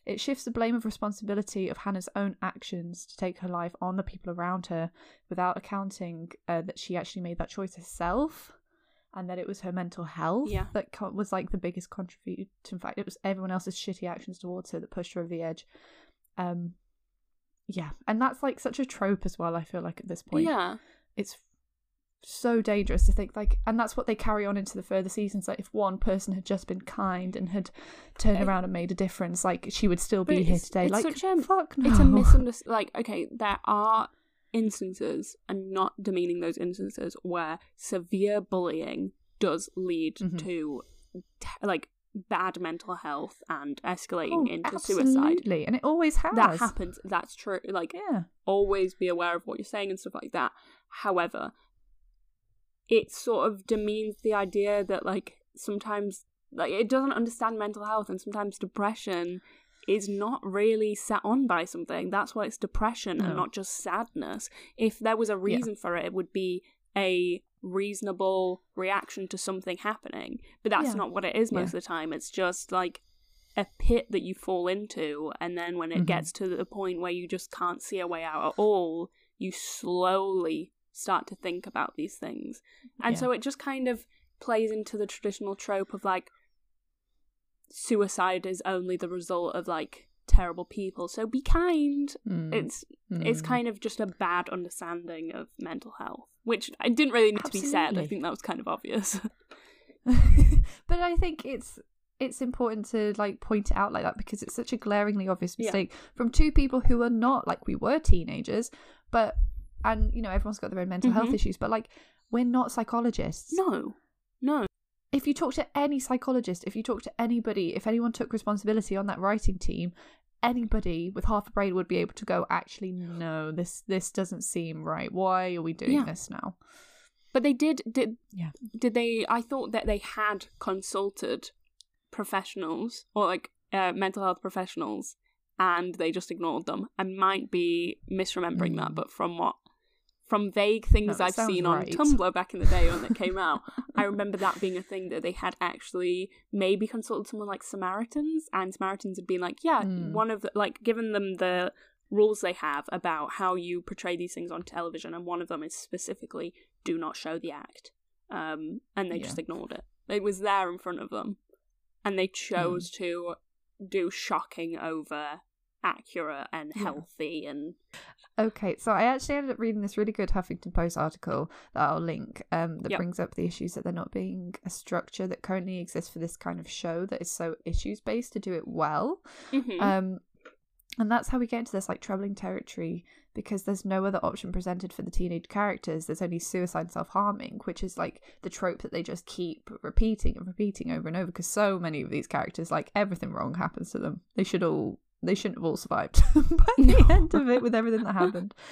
it shifts the blame of responsibility of Hannah's own actions to take her life on the people around her without accounting uh, that she actually made that choice herself and that it was her mental health Yeah. that co- was like the biggest contributor. In fact, it was everyone else's shitty actions towards her that pushed her over the edge. Um, yeah, and that's like such a trope as well. I feel like at this point, Yeah. it's so dangerous to think like, and that's what they carry on into the further seasons. Like, if one person had just been kind and had turned around and made a difference, like she would still be here today. like, such a- fuck no. It's a misunderstanding. Like, okay, there are instances, and not demeaning those instances, where severe bullying does lead Mhm. to t- like bad mental health and escalating Oh, into suicide. absolutely, and it always has. That happens. That's true. Like, Yeah. always be aware of what you're saying and stuff like that. However, it sort of demeans the idea that like sometimes like it doesn't understand mental health and sometimes depression is not really set on by something. That's why it's depression No. and not just sadness. If there was a reason for it, it would be a reasonable reaction to something happening. But that's Yeah. not what it is most Yeah. of the time. It's just like a pit that you fall into and then when it Mhm. gets to the point where you just can't see a way out at all you slowly start to think about these things. And Yeah. so it just kind of plays into the traditional trope of like suicide is only the result of like terrible people. So be kind. Mm, it's it's mm. kind of just a bad understanding of mental health which i didn't really need to be said. I think that was kind of obvious. But I think it's it's important to like point it out like that because it's such a glaringly obvious Yeah. mistake from two people who are not like we were teenagers, but and you know everyone's got their own mental health Mhm. issues, but like we're not psychologists. no no If you talk to any psychologist, if you talk to anybody, if anyone took responsibility on that writing team, anybody with half a brain would be able to go, actually, no, this this doesn't seem right. Why are we doing Yeah. this now? But they did did Yeah. did they I thought that they had consulted professionals or like uh, mental health professionals and they just ignored them. I might be misremembering that, Mm. but from what from vague things No, I've seen on. Tumblr back in the day when it came out, I remember that being a thing that they had actually maybe consulted someone like Samaritans, and Samaritans had been like, yeah, Mm. one of the like given them the rules they have about how you portray these things on television, and one of them is specifically do not show the act, um, and they just ignored it. It was there in front of them, and they chose Mm. to do shocking over accurate and healthy and Okay, so I actually ended up reading this really good Huffington Post article that I'll link um, that Yep. brings up the issues that there not being a structure that currently exists for this kind of show that is so issues based to do it well. Mhm. Um, and that's how we get into this like troubling territory because there's no other option presented for the teenage characters. There's only suicide and self harming, which is like the trope that they just keep repeating and repeating over and over because so many of these characters, like everything wrong happens to them. They should all. They shouldn't have all survived by the No. end of it with everything that happened.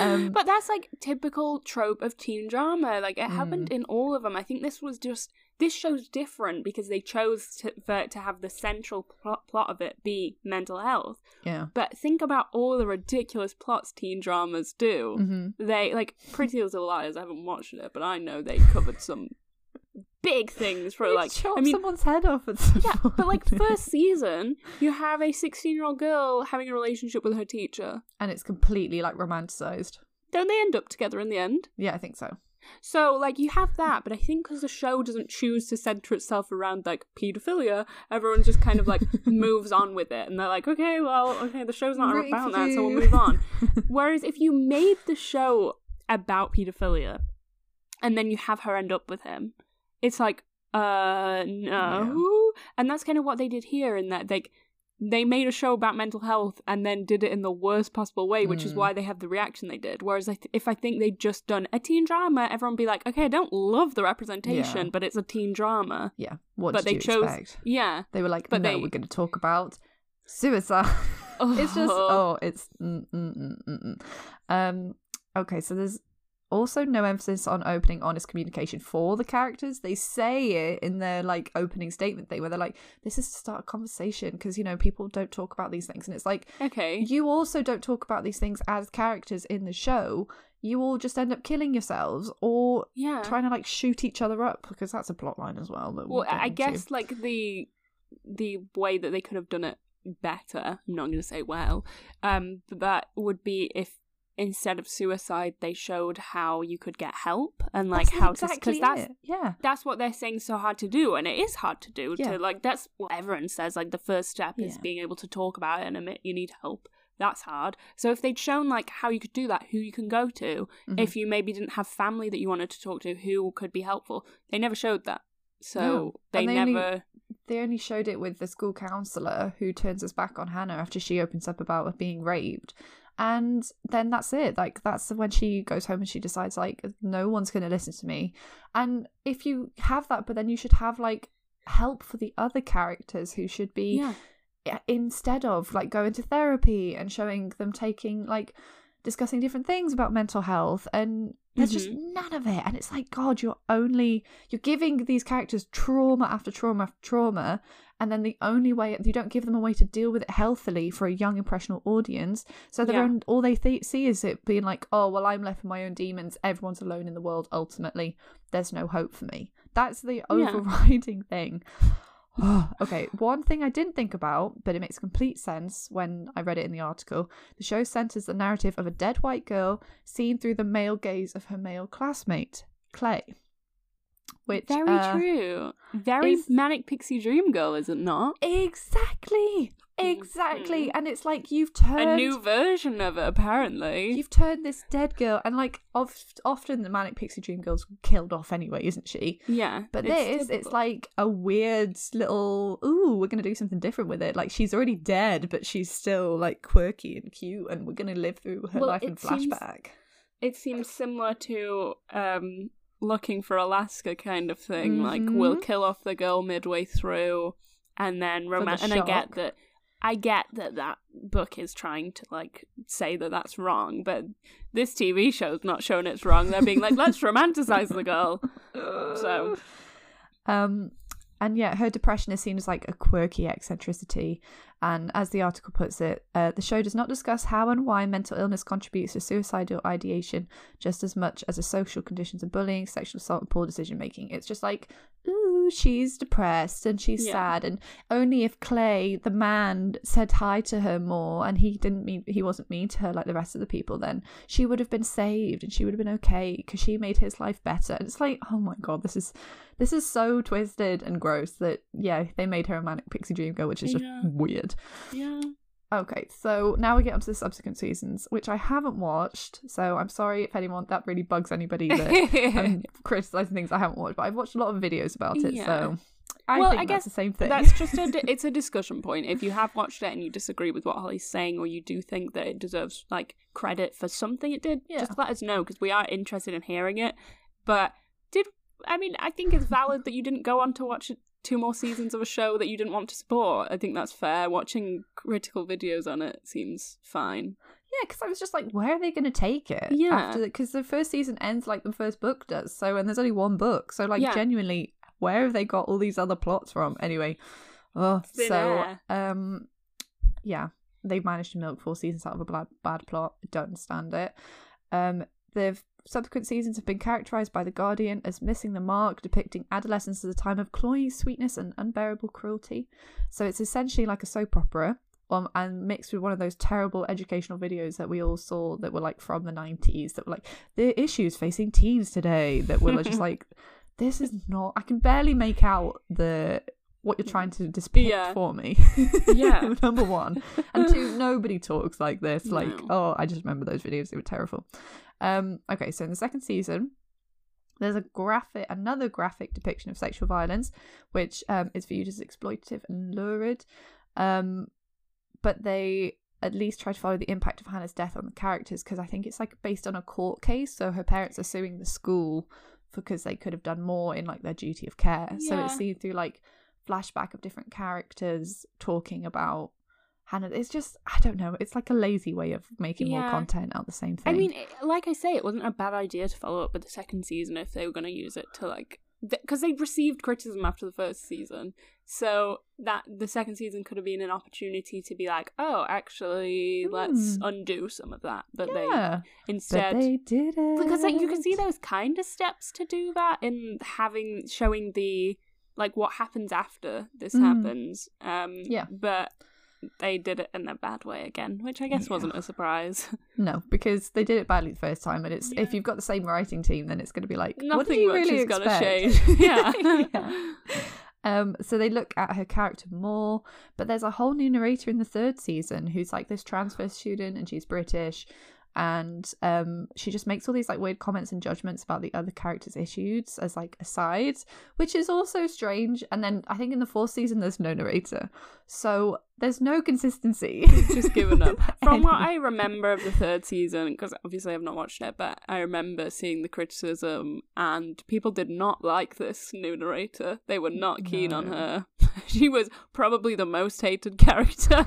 Um, but that's like typical trope of teen drama. Like it Mm. happened in all of them. I think this was just this show's different because they chose to for to have the central plot, plot of it be mental health. yeah. But think about all the ridiculous plots teen dramas do. hmm They like Pretty Little Liars. I haven't watched it, but I know they covered some big things for like. chop I mean, someone's head off at some yeah, but like first season, you have a sixteen-year-old girl having a relationship with her teacher. and it's completely like romanticized. Don't they end up together in the end? Yeah, I think so. So, like, you have that, but I think because the show doesn't choose to center itself around, like, paedophilia, everyone just kind of, like, moves on with it. And they're like, okay, well, okay, the show's not about for that, so we'll move on. Whereas if you made the show about paedophilia and then you have her end up with him, it's like, uh, no. And that's kind of what they did here in that, like, they made a show about mental health and then did it in the worst possible way, which is Mm. why they have the reaction they did. Whereas I th- if I think they'd just done a teen drama, everyone would be like, okay, I don't love the representation, Yeah. but it's a teen drama. Yeah. What But did they you chose- expect? Yeah. They were like, But no, they- we're going to talk about suicide. it's just oh, it's mm, mm, mm, mm, mm. um. Okay, so there's also no emphasis on opening honest communication for the characters. They say it in their like opening statement thing where they're like, "This is to start a conversation," because you know people don't talk about these things, and it's like Okay. you also don't talk about these things as characters in the show. You all just end up killing yourselves or Yeah. trying to like shoot each other up because that's a plot line as well. That well, I guess like the the way that they could have done it better. I'm not going to say well. Um, but that would be if instead of suicide, they showed how you could get help and like That's how exactly to because that's it. yeah. that's what they're saying so hard to do and it is hard to do Yeah. to like that's what everyone says like the first step is being able to talk about it and admit you need help that's hard so if they'd shown like how you could do that who you can go to Mhm. if you maybe didn't have family that you wanted to talk to who could be helpful they never showed that so No. they, they only- never they only showed it with the school counselor who turns his back on Hannah after she opens up about being raped. And then that's it. Like that's when she goes home and she decides like no one's going to listen to me. And if you have that but then you should have like help for the other characters who should be yeah instead of like going to therapy and showing them taking like discussing different things about mental health and there's just mm-hmm. none of it and it's like god you're only you're giving these characters trauma after trauma after trauma and then the only way you don't give them a way to deal with it healthily for a young impressional audience so their Yeah. all they th- see is it being like oh well i'm left with my own demons everyone's alone in the world ultimately there's no hope for me that's the Yeah. overriding thing okay, one thing I didn't think about, but it makes complete sense when I read it in the article. The show centers the narrative of a dead white girl seen through the male gaze of her male classmate, Clay. Which very uh, true very is- manic pixie dream girl is it not Exactly. Exactly. Mhm. And it's like you've turned a new version of it apparently You've turned this dead girl, and like oft, often the manic pixie dream girl's killed off anyway, isn't she? yeah But it's this, it's like a weird little, ooh, we're going to do something different with it. Like she's already dead, but she's still like quirky and cute, and we're going to live through her Well, life in it seems- flashback. it seems similar to um looking for alaska kind of thing like we'll kill off the girl midway through and then the romance and i get that i get that that book is trying to like say that that's wrong but this tv show's not showing it's wrong. They're being like let's romanticize the girl. So- um, and yeah, her depression is seen as like a quirky eccentricity. And as the article puts it, uh, the show does not discuss how and why mental illness contributes to suicidal ideation just as much as the social conditions of bullying, sexual assault, and poor decision making. It's just like, ooh, she's depressed and she's Yeah. sad. And only if Clay, the man, said hi to her more and he didn't mean, he wasn't mean to her like the rest of the people, then she would have been saved and she would have been okay because she made his life better. And it's like, oh my god, this is this is so twisted and gross that yeah, they made her a manic pixie dream girl, which is just Yeah. weird. Yeah Okay, so now we get onto the subsequent seasons, which I haven't watched. So I'm sorry if anyone that really bugs anybody that I'm um, criticizing things I haven't watched, but I've watched a lot of videos about it. Yeah. So I Well, think I that's guess the same thing. That's just a di- it's a discussion point. If you have watched it and you disagree with what Holly's saying, or you do think that it deserves like credit for something it did, Yeah. just let us know because we are interested in hearing it. But did I mean I think it's valid that you didn't go on to watch two more seasons of a show that you didn't want to support. I think that's fair. Watching critical videos on it seems fine. Yeah, because I was just like, where are they going to take it? Yeah. Because the first season ends like the first book does. So, and there's only one book. So, like, Yeah. genuinely, where have they got all these other plots from? Anyway, oh, so, air. um, yeah, they've managed to milk four seasons out of a bad, bad plot. Don't understand it. Um, the subsequent seasons have been characterized by The Guardian as missing the mark, depicting adolescence as a time of cloying sweetness and unbearable cruelty. So it's essentially like a soap opera, um, and mixed with one of those terrible educational videos that we all saw that were like from the 90s that were like the issues facing teens today that were just like this is not i can barely make out the what you're trying to depict Yeah. for me Yeah. number one and two nobody talks like this like oh i just remember those videos they were terrible um okay so in the second season there's a graphic another graphic depiction of sexual violence which um is viewed as exploitative and lurid um but they at least try to follow the impact of Hannah's death on the characters because I think it's like based on a court case. So her parents are suing the school because they could have done more in like their duty of care. So it's seen through like flashback of different characters talking about Hannah. It's just I don't know. It's like a lazy way of making more content out the same thing. I mean, it, like I say, it wasn't a bad idea to follow up with the second season if they were going to use it to like because they received criticism after the first season, so that the second season could have been an opportunity to be like, oh, actually, let's Hmm. undo some of that. But yeah, they instead but they did it because like you can see those kind of steps to do that in having showing the like what happens after this Mm. happens um Yeah. but they did it in a bad way again which i guess Yeah. wasn't a surprise No, because they did it badly the first time, and it's if you've got the same writing team, then it's going to be like what nothing did you much really is gonna change yeah Yeah. Um, so they look at her character more, but there's a whole new narrator in the third season who's like this transfer student, and she's British, and um, she just makes all these like weird comments and judgments about the other characters' issues as like asides, which is also strange. And then I think in the fourth season there's no narrator, so there's no consistency. just given up. From what i remember of the third season because obviously i've not watched it but i remember seeing the criticism and people did not like this new narrator. They were not keen on her. She was probably the most hated character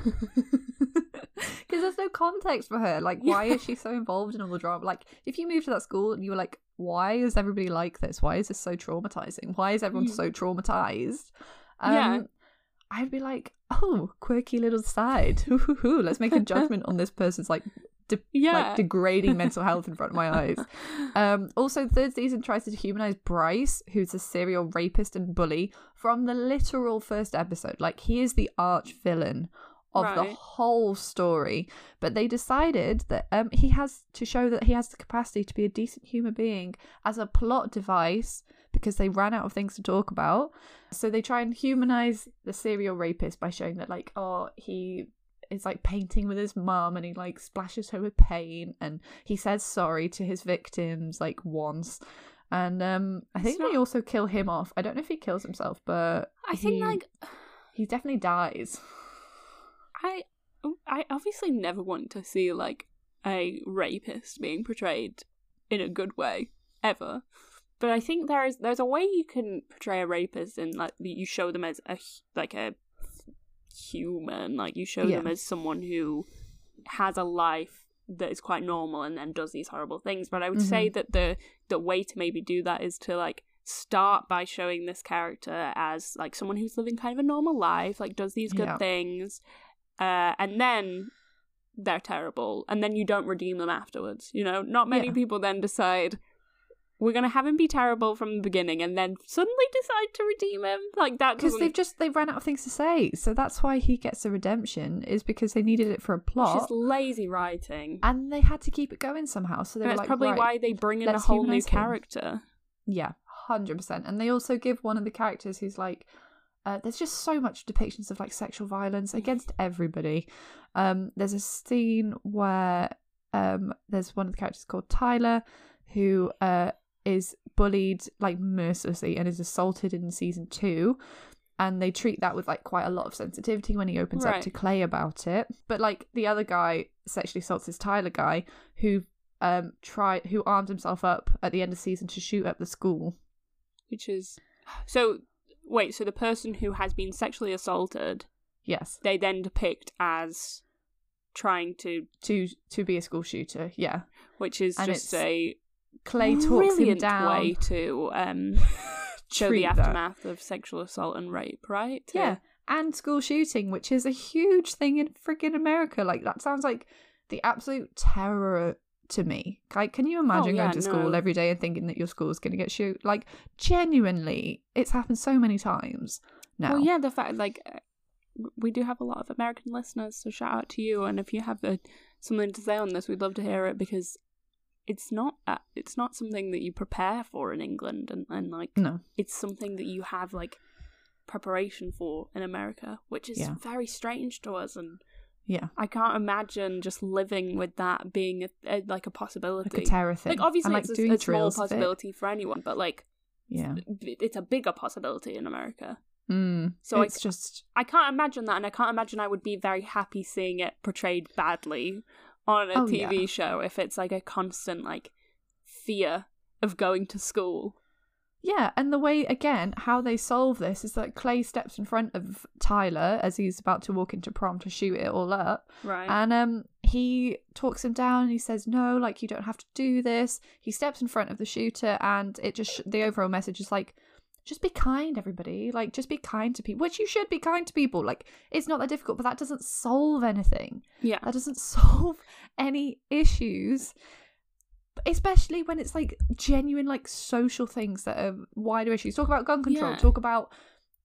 Because there's no context for her. Like, why is she so involved in all the drama? Like, if you moved to that school and you were like, why is everybody like this? Why is this so traumatizing? Why is everyone Mm. so traumatized? Um, Yeah. I'd be like, oh, quirky little side. Let's make a judgment on this person's like, de- Yeah. like degrading mental health in front of my eyes. Um, also, third season tries to humanize Bryce, who's a serial rapist and bully from the literal first episode. Like, he is the arch villain of the whole story. But they decided that um, he has to show that he has the capacity to be a decent human being as a plot device because they ran out of things to talk about. So they try and humanize the serial rapist by showing that, like, oh, he is like painting with his mum and he like splashes her with paint and he says sorry to his victims like once. And um I think they also kill him off. I don't know if he kills himself, but I think like he definitely dies. I oh, I obviously never want to see like a rapist being portrayed in a good way ever. But I think there is there's a way you can portray a rapist and like you show them as a like a human, like you show them as someone who has a life that is quite normal and then does these horrible things. But I would say mm-hmm. that the the way to maybe do that is to like start by showing this character as like someone who's living kind of a normal life, like does these good Yeah. things, uh, and then they're terrible, and then you don't redeem them afterwards. You know, not many Yeah. people then decide we're gonna have him be terrible from the beginning, and then suddenly decide to redeem him. Like that Because they've just they ran out of things to say. So that's why he gets a redemption, is because they needed it for a It's plot. just lazy writing. and they had to keep it going somehow. So they that's like, probably right, why they bring in a whole new humanise him. character. Yeah, hundred percent. And they also give one of the characters who's like, uh, there's just so much depictions of like sexual violence against everybody. Um, there's a scene where um, there's one of the characters called Tyler who uh is bullied like mercilessly and is assaulted in season two. And they treat that with like quite a lot of sensitivity when he opens up to Clay about it. But like the other guy sexually assaults this Tyler guy who um tried who armed himself up at the end of season to shoot up the school. which is so wait so the person who has been sexually assaulted Yes, they then depict as trying to to to be a school shooter. Yeah, which is And just it's a Clay talks him brilliant down. way to um show Treat the that. aftermath of sexual assault and rape right To- Yeah, and school shooting, which is a huge thing in friggin' America. Like that sounds like the absolute terror to me. Like, can you imagine Oh, yeah, going to school no. every day and thinking that your school's going to get shoot? Like, genuinely, it's happened so many times now. well yeah the fact like uh, we do have a lot of american listeners so shout out to you and if you have uh something to say on this we'd love to hear it because it's not uh, it's not something that you prepare for in england and, and like No. it's something that you have like preparation for in America, which is Yeah. very strange to us, and Yeah. I can't imagine just living with that being a, a, like a possibility. Like a terror thing. Like obviously, and, like, it's a, a small drills of it. possibility for anyone, but like Yeah. it's a bigger possibility in America. Mm. So it's I, just I can't imagine that, and I can't imagine I would be very happy seeing it portrayed badly on a Oh, TV yeah. show if it's like a constant like fear of going to school. Yeah, and the way again how they solve this is that Clay steps in front of Tyler as he's about to walk into prom to shoot it all up, Right. and um he talks him down and he says no, like you don't have to do this. He steps in front of the shooter, and it just the overall message is like. Just be kind, everybody. Like, just be kind to people, which you should be kind to people. Like, it's not that difficult, but that doesn't solve anything. yeah. That doesn't solve any issues. Especially when it's like genuine, like social things that are wider issues. Talk about gun control. Yeah. Talk about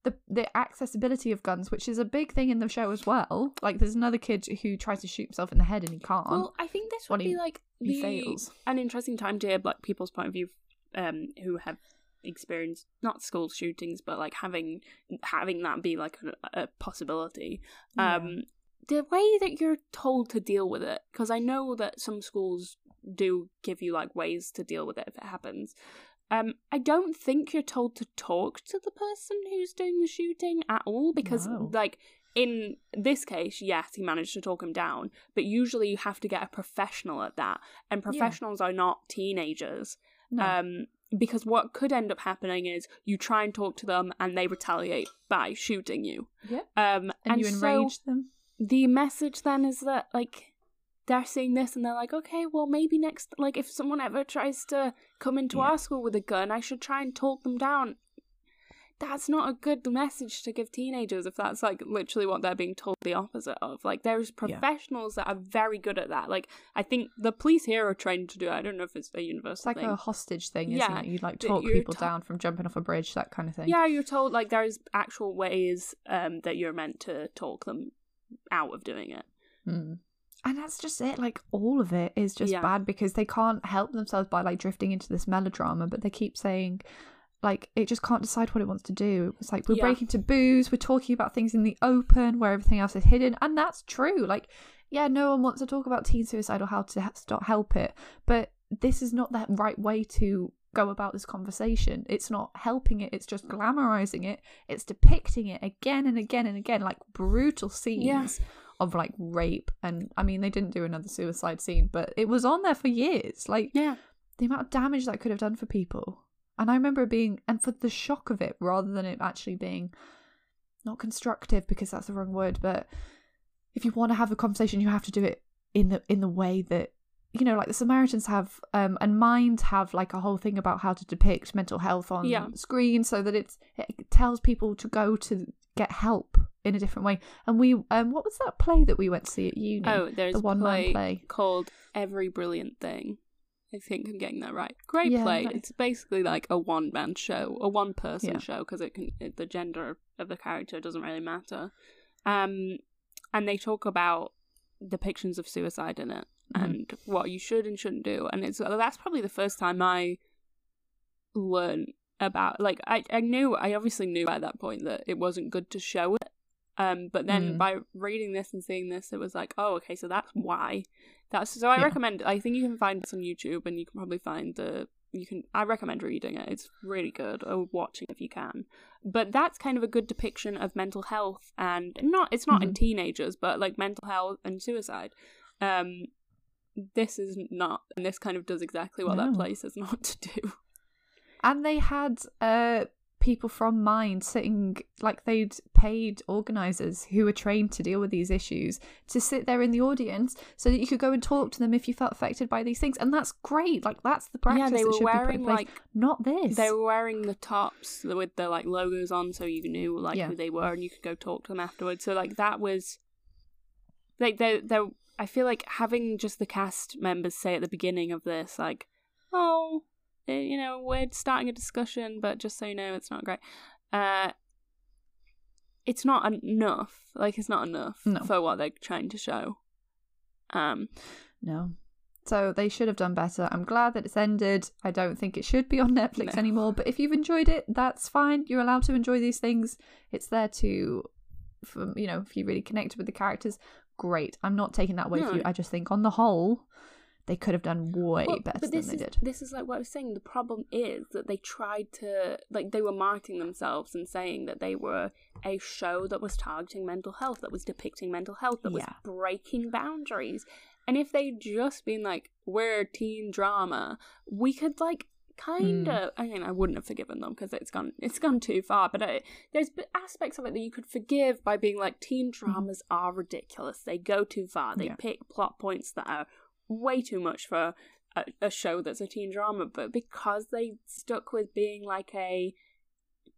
the the accessibility of guns, which is a big thing in the show as well. Like, there's another kid who tries to shoot himself in the head and he can't. Well, I think this would he- be like he the, fails. an interesting time to hear like people's point of view, um, who have experienced not school shootings, but like having having that be like a, a possibility. Um, the way that you're told to deal with it, because I know that some schools do give you like ways to deal with it if it happens. Um, I don't think you're told to talk to the person who's doing the shooting at all because, No. like, in this case, yes, he managed to talk him down, but usually you have to get a professional at that, and professionals are not teenagers. no. Um, because what could end up happening is you try and talk to them and they retaliate by shooting you. yeah, Um, and, and you so them. the message then is that like they're seeing this and they're like, okay, well maybe next, like if someone ever tries to come into Yeah. our school with a gun, I should try and talk them down. That's not a good message to give teenagers if that's like literally what they're being told the opposite of. Like there's professionals that are very good at that. Like I think the police here are trained to do it. I don't know if it's a universal It's like thing. a hostage thing, isn't Yeah, it? You like talk people to- down from jumping off a bridge, that kind of thing. Yeah, you're told like there's actual ways um that you're meant to talk them out of doing it. Mm. And that's just it. Like all of it is just Yeah. bad because they can't help themselves by like drifting into this melodrama, but they keep saying like it just can't decide what it wants to do. It's like we're Yeah. breaking taboos, we're talking about things in the open where everything else is hidden, and that's true. Like, yeah, no one wants to talk about teen suicide or how to ha- stop help it, but this is not the right way to go about this conversation. It's not helping it. It's just glamorizing it. It's depicting it again and again and again, like brutal scenes Yeah. Of like rape. And I mean, they didn't do another suicide scene, but it was on there for years. Like Yeah. the amount of damage that could have done for people. And I remember it being, and for the shock of it, rather than it actually being not constructive because that's the wrong word, but if you want to have a conversation, you have to do it in the in the way that you know, like the Samaritans have, um, and Mind have like a whole thing about how to depict mental health on Yeah. screen, so that it's it tells people to go to get help in a different way. And we, um, what was that play that we went to see at uni? Oh, there's the a one play, play. called Every Brilliant Thing. I think I'm getting that right. Great Yeah, play. It's basically like a one man show, a one person Yeah. show because it can it, the gender of the character doesn't really matter. Um, and they talk about depictions of suicide in it Mhm. and what you should and shouldn't do. And it's that's probably the first time I learned about like I I knew I obviously knew by that point that it wasn't good to show it. Um, but then Mm. by reading this and seeing this, it was like, oh, okay, so that's why. That's so. I Yeah. recommend. I think you can find this on YouTube, and you can probably find the. You can. I recommend reading it. It's really good, or watching if you can. But that's kind of a good depiction of mental health, and not. It's not in Mhm. teenagers, but like mental health and suicide. Um, this is not, and this kind of does exactly what that place is not to do. and they had uh people from mind sitting like they'd paid organizers who were trained to deal with these issues to sit there in the audience so that you could go and talk to them if you felt affected by these things and that's great like that's the practice yeah, they that were should be put in wearing place. like not this They were wearing the tops with the like logos on, so you knew like Yeah. who they were, and you could go talk to them afterwards. So like that was like they they. I feel like having just the cast members say at the beginning of this, like, "Oh, you know, we're starting a discussion, but just so you know, it's not great." Uh, it's not enough. Like, it's not enough No. for what they're trying to show. Um, no so they should have done better i'm glad that it's ended i don't think it should be on netflix No. anymore but if you've enjoyed it that's fine you're allowed to enjoy these things it's there to for you know if you really connect with the characters great i'm not taking that away from you i just think on the whole they could have done way Well, better but than they is did. this is like what I was saying. The problem is that they tried to like they were marketing themselves and saying that they were a show that was targeting mental health, that was depicting mental health, that was breaking boundaries. And if they'd just been like, we're teen drama, we could like kind of. Hmm. I mean, I wouldn't have forgiven them because it's gone it's gone too far. But I, there's aspects of it that you could forgive by being like, teen mm-hmm. dramas are ridiculous. They go too far. They Yeah. pick plot points that are way too much for a, a show that's a teen drama, but because they stuck with being like a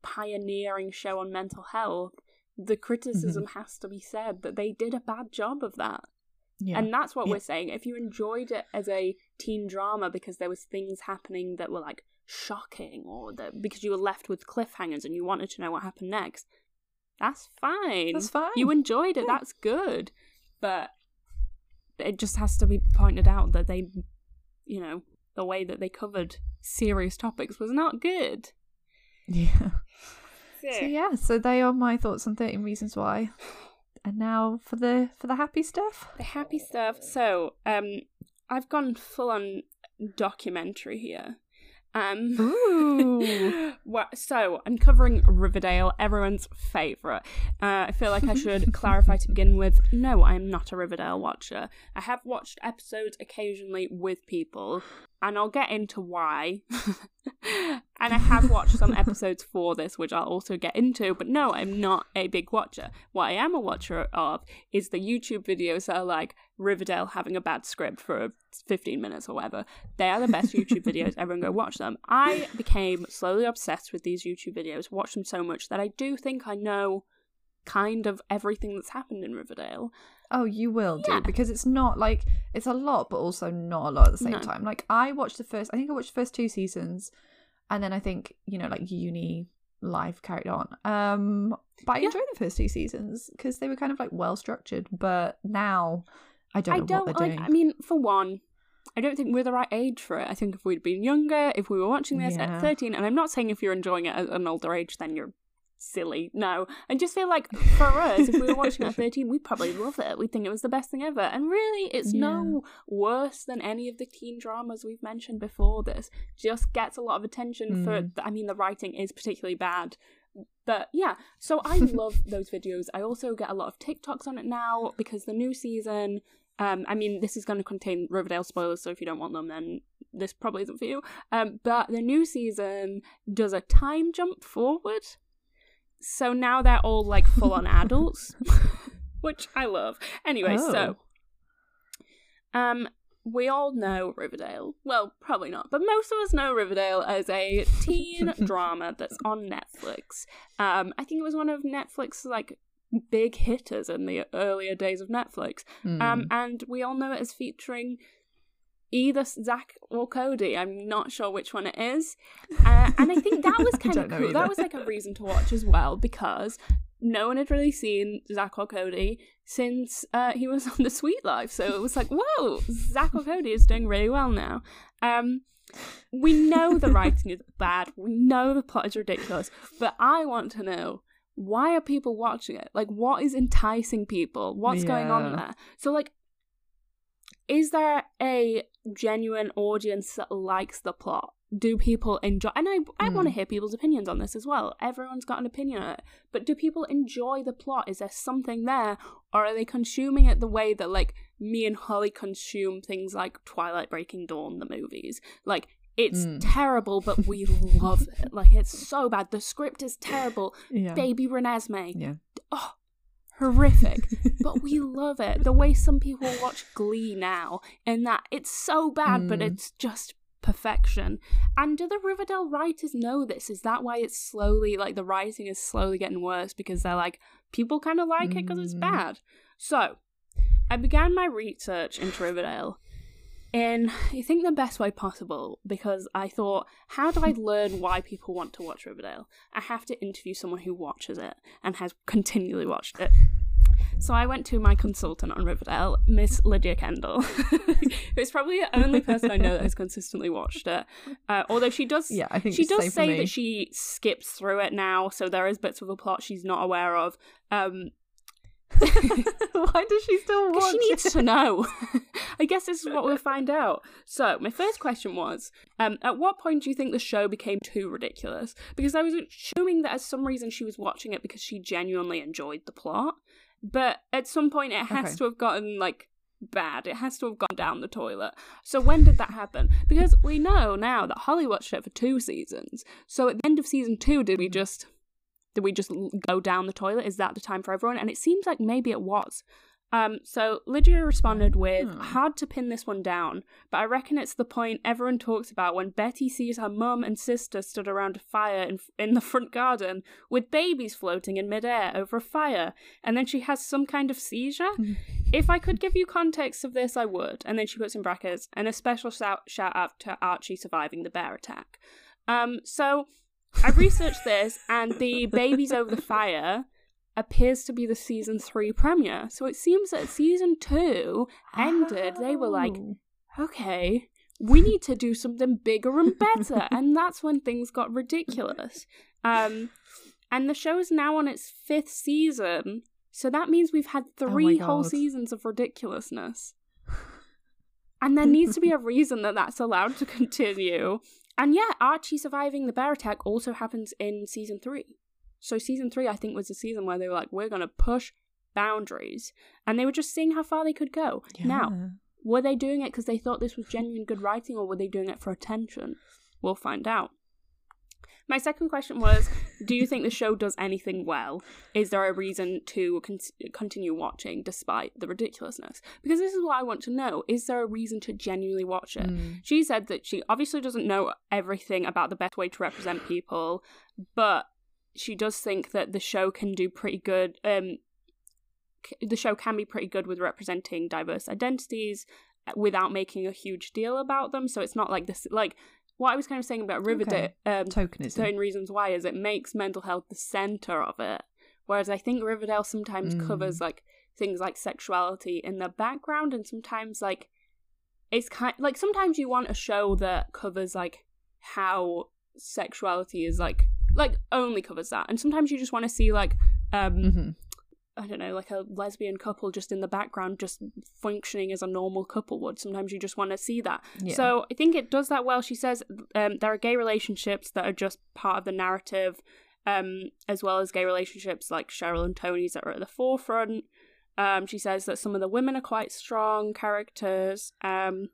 pioneering show on mental health, the criticism mm-hmm. has to be said that they did a bad job of that. Yeah. And that's what Yeah. we're saying. If you enjoyed it as a teen drama because there was things happening that were like shocking or that because you were left with cliffhangers and you wanted to know what happened next, that's fine. That's fine. You enjoyed it. Yeah. That's good. But it just has to be pointed out that they, you know, the way that they covered serious topics was not good. yeah. So yeah, so they are my thoughts on 13 reasons why. And now for the for the happy stuff. The happy stuff. So, um, I've gone full on documentary here. Um, Ooh. so I'm covering Riverdale, everyone's favorite. Uh, I feel like I should clarify to begin with. No, I am not a Riverdale watcher. I have watched episodes occasionally with people, and I'll get into why. and I have watched some episodes for this, which I'll also get into. But no, I'm not a big watcher. What I am a watcher of is the YouTube videos that are like Riverdale having a bad script for 15 minutes or whatever. They are the best YouTube videos. Everyone go watch them. I became slowly obsessed with these YouTube videos, watched them so much that I do think I know kind of everything that's happened in Riverdale. Oh, you will do Yeah. because it's not like it's a lot, but also not a lot at the same No. time. Like I watched the first, I think I watched the first two seasons, and then I think you know, like uni life carried on. Um, but I Yeah. enjoyed the first two seasons because they were kind of like well structured. But now I don't I know don't like. doing. I mean, for one, I don't think we're the right age for it. I think if we'd been younger, if we were watching this Yeah. at thirteen, and I'm not saying if you're enjoying it at an older age, then you're silly. No, I just feel like for us, if we were watching at thirteen, we'd probably love it. We'd think it was the best thing ever. And really, it's no worse than any of the teen dramas we've mentioned before. This just gets a lot of attention for. Mm. I mean, the writing is particularly bad. But yeah, so I love those videos. I also get a lot of TikToks on it now because the new season. Um, I mean, this is going to contain Riverdale spoilers, so if you don't want them, then this probably isn't for you. Um, but the new season does a time jump forward, so now they're all like full on adults, which I love. Anyway, so um, we all know Riverdale. Well, probably not, but most of us know Riverdale as a teen drama that's on Netflix. Um, I think it was one of Netflix's like big hitters in the earlier days of Netflix. Hmm. Um, and we all know it as featuring either Zack or Cody. I'm not sure which one it is. Uh, and I think that was kind of cool. either. That was like a reason to watch as well because no one had really seen Zack or Cody since uh, he was on The Suite Life. So it was like, whoa, Zack or Cody is doing really well now. Um, we know the writing is bad. We know the plot is ridiculous. But I want to know why are people watching it? Like, what is enticing people? What's going on there? So, like, is there a genuine audience that likes the plot? Do people enjoy? And I, I want to Mm. hear people's opinions on this as well. Everyone's got an opinion on it, but do people enjoy the plot? Is there something there, or are they consuming it the way that like me and Holly consume things like Twilight Breaking Dawn, the movies? Like it's Mm. terrible, but we love it. Like it's so bad. The script is terrible. yeah. Baby Renesmee, yeah. oh, horrific. but we love it. The way some people watch Glee now, in that it's so bad, but Mm. it's just perfection. And do the Riverdale writers know this? Is that why it's slowly like the writing is slowly getting worse because they're like people kind of like it because it's Mm. bad. So I began my research into Riverdale in I think the best way possible because I thought, how do I learn why people want to watch Riverdale? I have to interview someone who watches it and has continually watched it. So I went to my consultant on Riverdale, Miss Lydia Kendall, who's probably the only person I know that has consistently watched it. Uh, although she does, Yeah, I think she does say that she skips through it now, so there is bits of the plot she's not aware of. Um, Why does she still watch she needs it? to know. I guess this is what we'll find out. So, my first question was um, At what point do you think the show became too ridiculous? Because I was assuming that, as some reason, she was watching it because she genuinely enjoyed the plot. But at some point, it has Okay. to have gotten like bad. It has to have gone down the toilet. So when did that happen? Because we know now that Holly watched it for two seasons. So at the end of season two, did we just did we just go down the toilet? Is that the time for everyone? And it seems like maybe it was. Um, so Lydia responded with, Hmm. hard to pin this one down, but I reckon it's the point everyone talks about when Betty sees her mum and sister stood around a fire in, in the front garden with babies floating in midair over a fire, and then she has some kind of seizure. if I could give you context of this, I would. And then she puts in brackets, and a special shout, shout out to Archie surviving the bear attack. Um, so I researched this, and the babies over the fire appears to be the season three premiere. So it seems that season two ended. They were like, Oh. okay, we need to do something bigger and better. and that's when things got ridiculous. Um, and the show is now on its fifth season. So that means we've had Oh three whole seasons of ridiculousness. And there needs to be a reason that that's allowed to continue. And yeah, Archie surviving the bear attack also happens in season three. So season three, I think, was the season where they were like, we're going to push boundaries. And they were just seeing how far they could go. Now, were they doing it because they thought this was genuine good writing, or were they doing it for attention? We'll find out. My second question was Do you think the show does anything well? Is there a reason to con- continue watching despite the ridiculousness? Because this is what I want to know. Is there a reason to genuinely watch it? Mm. She said that she obviously doesn't know everything about the best way to represent people, but she does think that the show can do pretty good. Um, c- the show can be pretty good with representing diverse identities uh, without making a huge deal about them. So it's not like this, like what I was kind of saying about Riverdale. Um, Tokenism. certain reasons why is it makes mental health the center of it whereas i think riverdale sometimes Mm. covers like things like sexuality in the background and sometimes like it's kind like sometimes you want a show that covers like how sexuality is like like only covers that and sometimes you just want to see like um Mhm. I don't know, like a lesbian couple just in the background, just functioning as a normal couple would. Sometimes you just want to see that. Yeah. So I think it does that well. She says um, there are gay relationships that are just part of the narrative, um, as well as gay relationships like Cheryl and Tony's that are at the forefront. Um, she says that some of the women are quite strong characters. Um,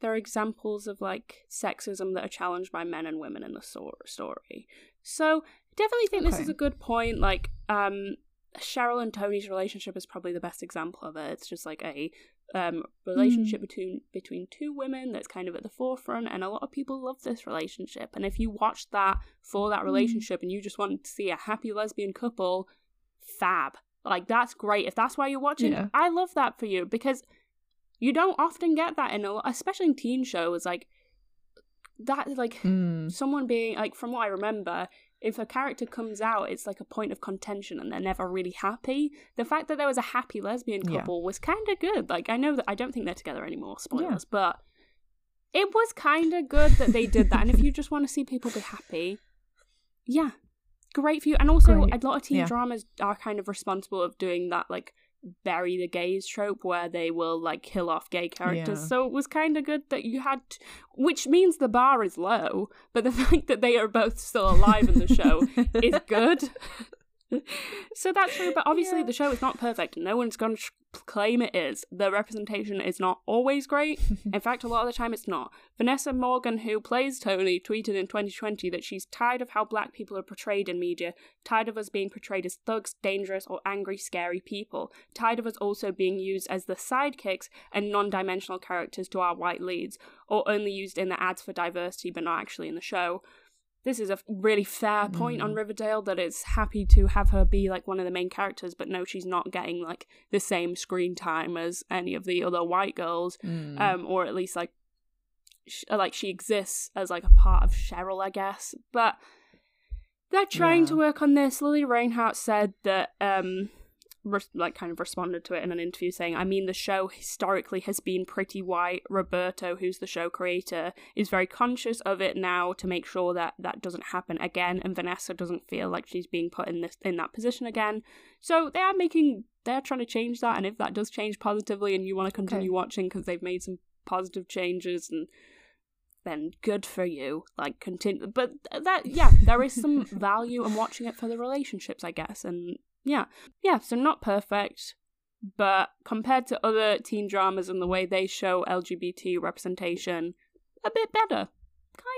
there are examples of like sexism that are challenged by men and women in the so- story. So definitely think this is a good point. Like, um, Cheryl and Tony's relationship is probably the best example of it. It's just like a um, relationship between between two women that's kind of at the forefront, and a lot of people love this relationship. And if you watch that for that relationship, and you just want to see a happy lesbian couple, fab. Like that's great. If that's why you're watching, Yeah. I love that for you because you don't often get that in a, especially in teen shows. Like that, like Mm. someone being like from what I remember, if a character comes out, it's like a point of contention and they're never really happy. The fact that there was a happy lesbian Yeah. couple was kind of good. Like I know that I don't think they're together anymore, spoilers, but it was kind of good that they did that. and if you just want to see people be happy, yeah, great for you. And also, Great. a lot of teen Yeah. dramas are kind of responsible of doing that, like bury the gays trope where they will like kill off gay characters. Yeah. So it was kind of good that you had, which means the bar is low, but the fact that they are both still alive in the show is good. So that's true, but obviously Yeah. the show is not perfect. No one's going to claim it is. The representation is not always great. In fact, a lot of the time it's not. Vanessa Morgan, who plays Tony, tweeted in 2020 that she's tired of how black people are portrayed in media, tired of us being portrayed as thugs, dangerous, or angry, scary people, tired of us also being used as the sidekicks and non dimensional characters to our white leads, or only used in the ads for diversity but not actually in the show this is a really fair point on Riverdale that it's happy to have her be like one of the main characters, but no, she's not getting like the same screen time as any of the other white girls, Mm. um, or at least like sh- like she exists as like a part of Cheryl, I guess. But they're trying Yeah. to work on this. Lili Reinhart said that um like kind of responded to it in an interview saying, I mean, the show historically has been pretty white. Roberto, who's the show creator, is very conscious of it now to make sure that that doesn't happen again, and Vanessa doesn't feel like she's being put in this in that position again. So they are making they're trying to change that, and if that does change positively, and you want to continue watching because they've made some positive changes and then good for you. Like continue, but that yeah, there is some value in watching it for the relationships, I guess, and yeah, yeah. So not perfect, but compared to other teen dramas and the way they show LGBT representation, a bit better.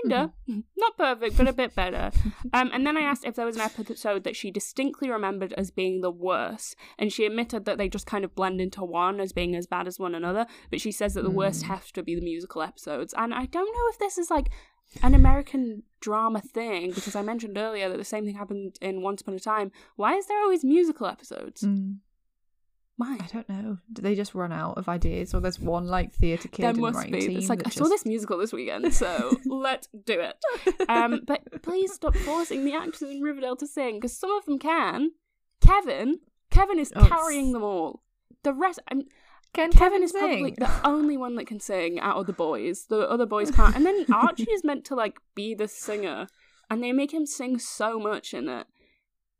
Kinda. Mm-hmm. Not perfect, but a bit better. Um, and then I asked if there was an episode that she distinctly remembered as being the worst, and she admitted that they just kind of blend into one as being as bad as one another, but she says that the mm. worst have to be the musical episodes. And I don't know if this is like an American drama thing, because I mentioned earlier that the same thing happened in Once Upon a Time. Why is there always musical episodes? Mm. Why? I don't know. Do they just run out of ideas, or there's one like theatre kid? There must be. It's like I just... saw this musical this weekend, so let's do it. Um, but please stop forcing the actors in Riverdale to sing because some of them can. Kevin, Kevin is oh, carrying them all. The rest, I'm. Can Kevin, Kevin is sing? probably the only one that can sing out of the boys. The other boys can't. And then Archie is meant to like be the singer, and they make him sing so much in it,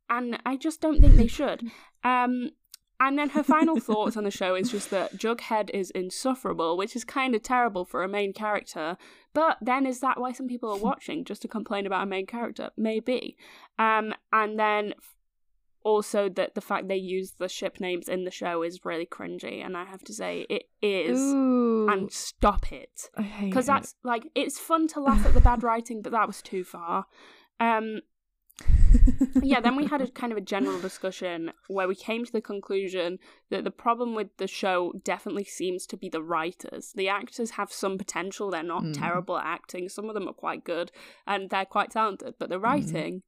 and I just don't think they should. Um, and then her final thoughts on the show is just that Jughead is insufferable, which is kind of terrible for a main character. But then is that why some people are watching just to complain about a main character? Maybe. Um, and then also that the fact they use the ship names in the show is really cringy, and I have to say it is. Ooh. And stop it, because that's like it's fun to laugh at the bad writing, but that was too far. Um, yeah, then we had a kind of a general discussion where we came to the conclusion that the problem with the show definitely seems to be the writers. The actors have some potential, they're not mm. terrible at acting. Some of them are quite good and they're quite talented, but the mm. writing mm.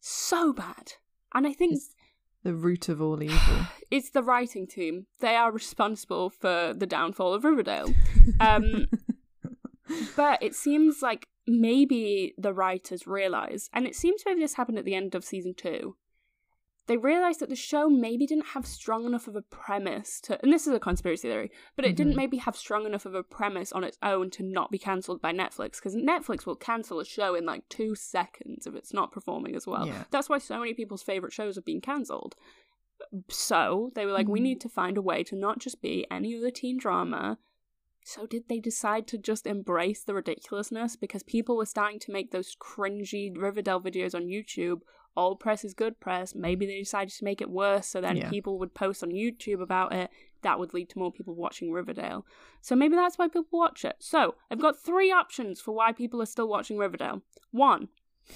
so bad. And I think it's the root of all evil. It's the writing team. They are responsible for the downfall of Riverdale. Um, but it seems like maybe the writers realised, and it seems maybe this happened at the end of season two, they realised that the show maybe didn't have strong enough of a premise to, and this is a conspiracy theory, but it mm-hmm. didn't maybe have strong enough of a premise on its own to not be cancelled by Netflix, because Netflix will cancel a show in like two seconds if it's not performing as well. Yeah. That's why so many people's favourite shows have been cancelled. So they were like, mm-hmm. we need to find a way to not just be any other teen drama so did they decide to just embrace the ridiculousness because people were starting to make those cringy Riverdale videos on YouTube? All press is good press. Maybe they decided to make it worse so then yeah. people would post on YouTube about it. That would lead to more people watching Riverdale. So maybe that's why people watch it. So I've got three options for why people are still watching Riverdale. One,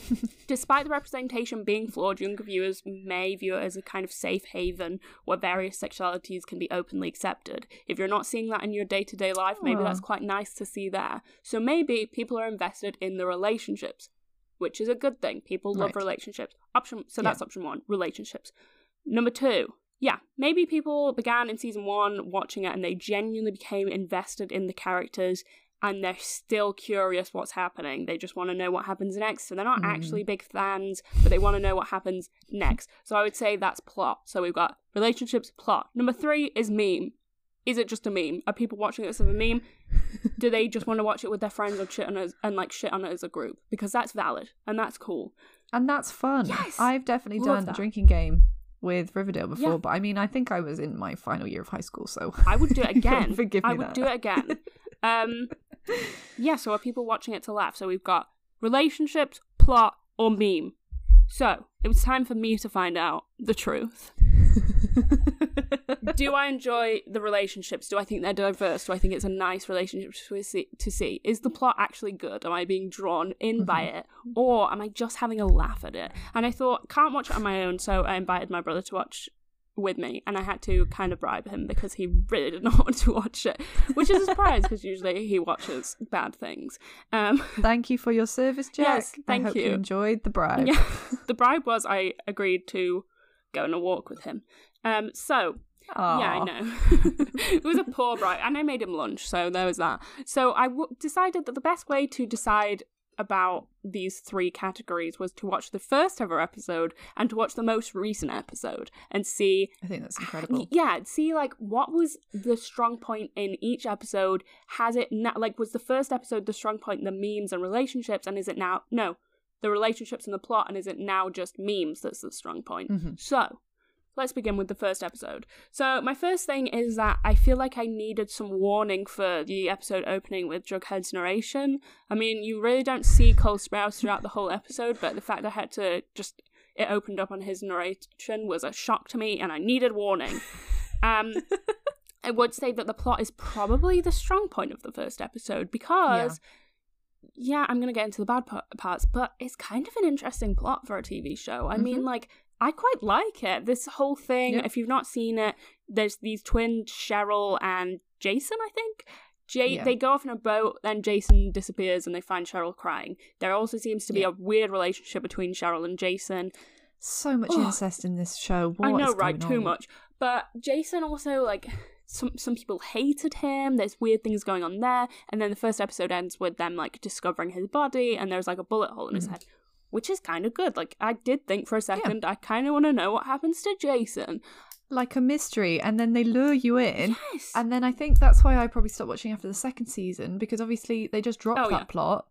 Despite the representation being flawed, younger viewers may view it as a kind of safe haven where various sexualities can be openly accepted. If you're not seeing that in your day to day life, maybe that's quite nice to see there. So maybe people are invested in the relationships, which is a good thing. People love right. relationships. Option so that's yeah. option one, relationships. Number two, yeah, maybe people began in season one watching it and they genuinely became invested in the characters and they're still curious what's happening. They just want to know what happens next. So they're not mm. actually big fans, but they want to know what happens next. So I would say that's plot. So we've got relationships, plot. Number three is meme. Is it just a meme? Are people watching this as a meme? Do they just want to watch it with their friends and shit on it and like shit on it as a group? Because that's valid and that's cool. And that's fun. Yes. I've definitely Love done that. drinking game with Riverdale before, yeah. but I mean, I think I was in my final year of high school, so I would do it again. Forgive me. I would that. do it again. Um, yeah, so are people watching it to laugh? So we've got relationships, plot, or meme. So it was time for me to find out the truth. Do I enjoy the relationships? Do I think they're diverse? Do I think it's a nice relationship to see? To see? Is the plot actually good? Am I being drawn in mm-hmm. by it, or am I just having a laugh at it? And I thought, can't watch it on my own, so I invited my brother to watch with me and I had to kind of bribe him because he really did not want to watch it, which is a surprise because usually he watches bad things. Um, thank you for your service, Jack. Yes, thank I hope you. you enjoyed the bribe. Yeah, the bribe was I agreed to go on a walk with him. Um, so Aww. Yeah, I know. it was a poor bribe, and I made him lunch, so there was that. So I w- decided that the best way to decide about these three categories was to watch the first ever episode and to watch the most recent episode and see I think that's incredible. Yeah, see like what was the strong point in each episode? Has it na- like was the first episode the strong point the memes and relationships and is it now no, the relationships and the plot and is it now just memes that's the strong point? Mm-hmm. So, let's begin with the first episode. So, my first thing is that I feel like I needed some warning for the episode opening with Jughead's narration. I mean, you really don't see Cole Sprouse throughout the whole episode, but the fact I had to just it opened up on his narration was a shock to me, and I needed warning. Um, I would say that the plot is probably the strong point of the first episode because. Yeah, I'm gonna get into the bad par- parts, but it's kind of an interesting plot for a TV show. I mean, Mhm. like, I quite like it. This whole thing, Yeah. if you've not seen it, there's these twins, Cheryl and Jason, I think. Jay, Yeah. they go off in a boat, then Jason disappears, and they find Cheryl crying. There also seems to be Yeah. a weird relationship between Cheryl and Jason. So much Ugh. incest in this show. I know, right? Too on? much. But Jason also like some some people hated him. There's weird things going on there, and then the first episode ends with them like discovering his body, and there's like a bullet hole in his Mhm. head, which is kind of good. Like I did think for a second, I kind of want to know what happens to Jason. Like a mystery, and then they lure you in. Yes. And then I think that's why I probably stopped watching after the second season because obviously they just dropped Oh, that yeah. plot.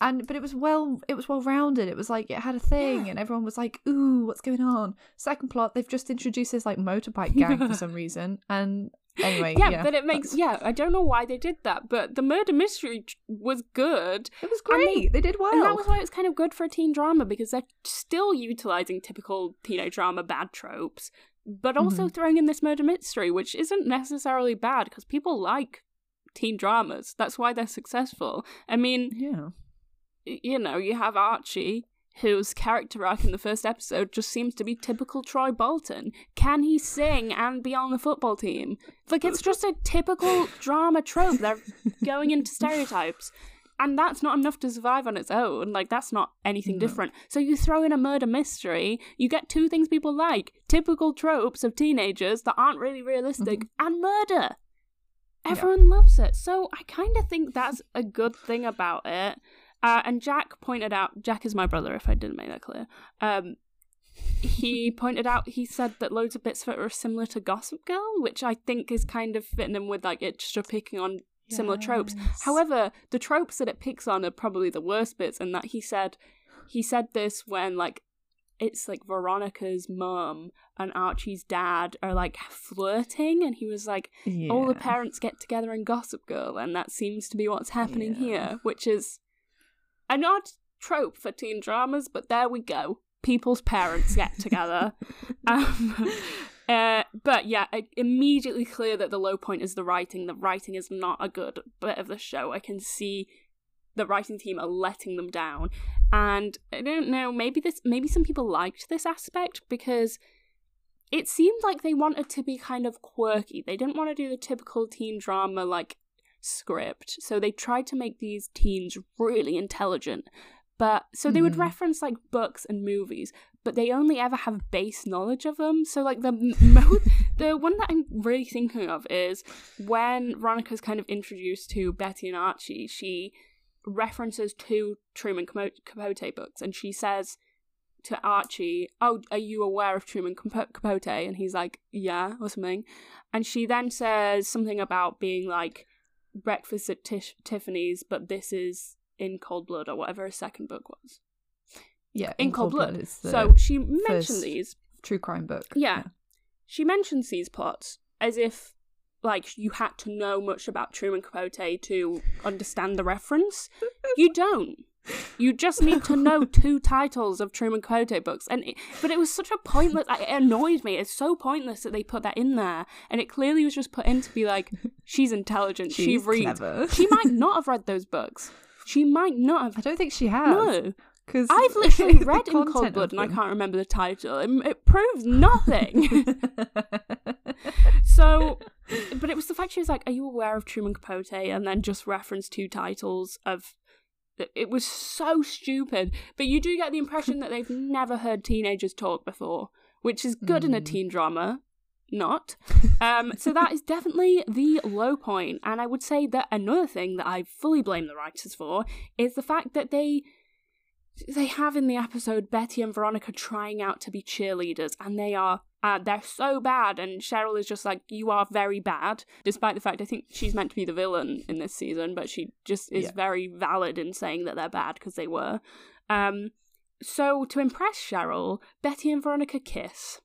And but it was well it was well rounded. It was like it had a thing Yeah. and everyone was like, "Ooh, what's going on?" Second plot, they've just introduced this like motorbike gang for some reason. And anyway, yeah, yeah, but it makes that's- yeah. I don't know why they did that, but the murder mystery was good. It was great. mean, they did well. And that was why it was kind of good for a teen drama because they're still utilizing typical teenage drama bad tropes, but also Mm-hmm. throwing in this murder mystery, which isn't necessarily bad because people like teen dramas. That's why they're successful. I mean, yeah. you know, you have Archie. Whose character arc in the first episode just seems to be typical Troy Bolton. Can he sing and be on the football team? Like, it's just a typical drama trope. They're going into stereotypes and that's not enough to survive on its own. Like that's not anything No. different. So you throw in a murder mystery, you get two things people like: typical tropes of teenagers that aren't really realistic, mm-hmm. and murder. Everyone loves it. So I kind of think that's a good thing about it. Uh, and Jack pointed out, Jack is my brother, if I didn't make that clear. Um, he pointed out, he said that loads of bits of it are similar to Gossip Girl, which I think is kind of fitting in with like it just picking on similar tropes. However, the tropes that it picks on are probably the worst bits, and that he said he said this when like it's like Veronica's mum and Archie's dad are like flirting, and he was like, all the parents get together in Gossip Girl, and that seems to be what's happening Yeah. here, which is an odd trope for teen dramas, but there we go. People's parents get together. um, uh, but yeah, immediately clear that the low point is the writing. The writing is not a good bit of the show. I can see the writing team are letting them down, and I don't know. Maybe this, maybe some people liked this aspect because it seemed like they wanted to be kind of quirky. They didn't want to do the typical teen drama like script. So they tried to make these teens really intelligent. But so they would Mhm. reference like books and movies, but they only ever have base knowledge of them. So like the mo- the one that I'm really thinking of is when Veronica's kind of introduced to Betty and Archie, she references two Truman Capo- Capote books and she says to Archie, "Oh, are you aware of Truman Capo- Capote?" And he's like, "Yeah," or something. And she then says something about being like breakfast at Tish- Tiffany's, but this is in Cold Blood or whatever his second book was. yeah, In, Cold, Blood. the So she mentioned these. true crime book. Yeah. She mentions these plots as if like you had to know much about Truman Capote to understand the reference. You don't. You just need to know two titles of Truman Capote books, and it, but it was such a pointless. It annoyed me. It's so pointless that they put that in there, and it clearly was just put in to be like, she's intelligent. she reads. clever. She might not have read those books. She might not have. I don't think she has. No, because I've literally read in Cold Blood, and I can't remember the title. It, it proves nothing. so, but it was the fact she was like, "Are you aware of Truman Capote?" and then just referenced two titles of. It was so stupid, but you do get the impression that they've never heard teenagers talk before, which is good in a Mm. teen drama. Not. Um, so that is definitely the low point, and I would say that another thing that I fully blame the writers for is the fact that they they have in the episode Betty and Veronica trying out to be cheerleaders, and they are uh, they're so bad. And Cheryl is just like, "You are very bad," despite the fact I think she's meant to be the villain in this season, but she just is Yeah. very valid in saying that they're bad because they were. Um, so to impress Cheryl, Betty and Veronica kiss.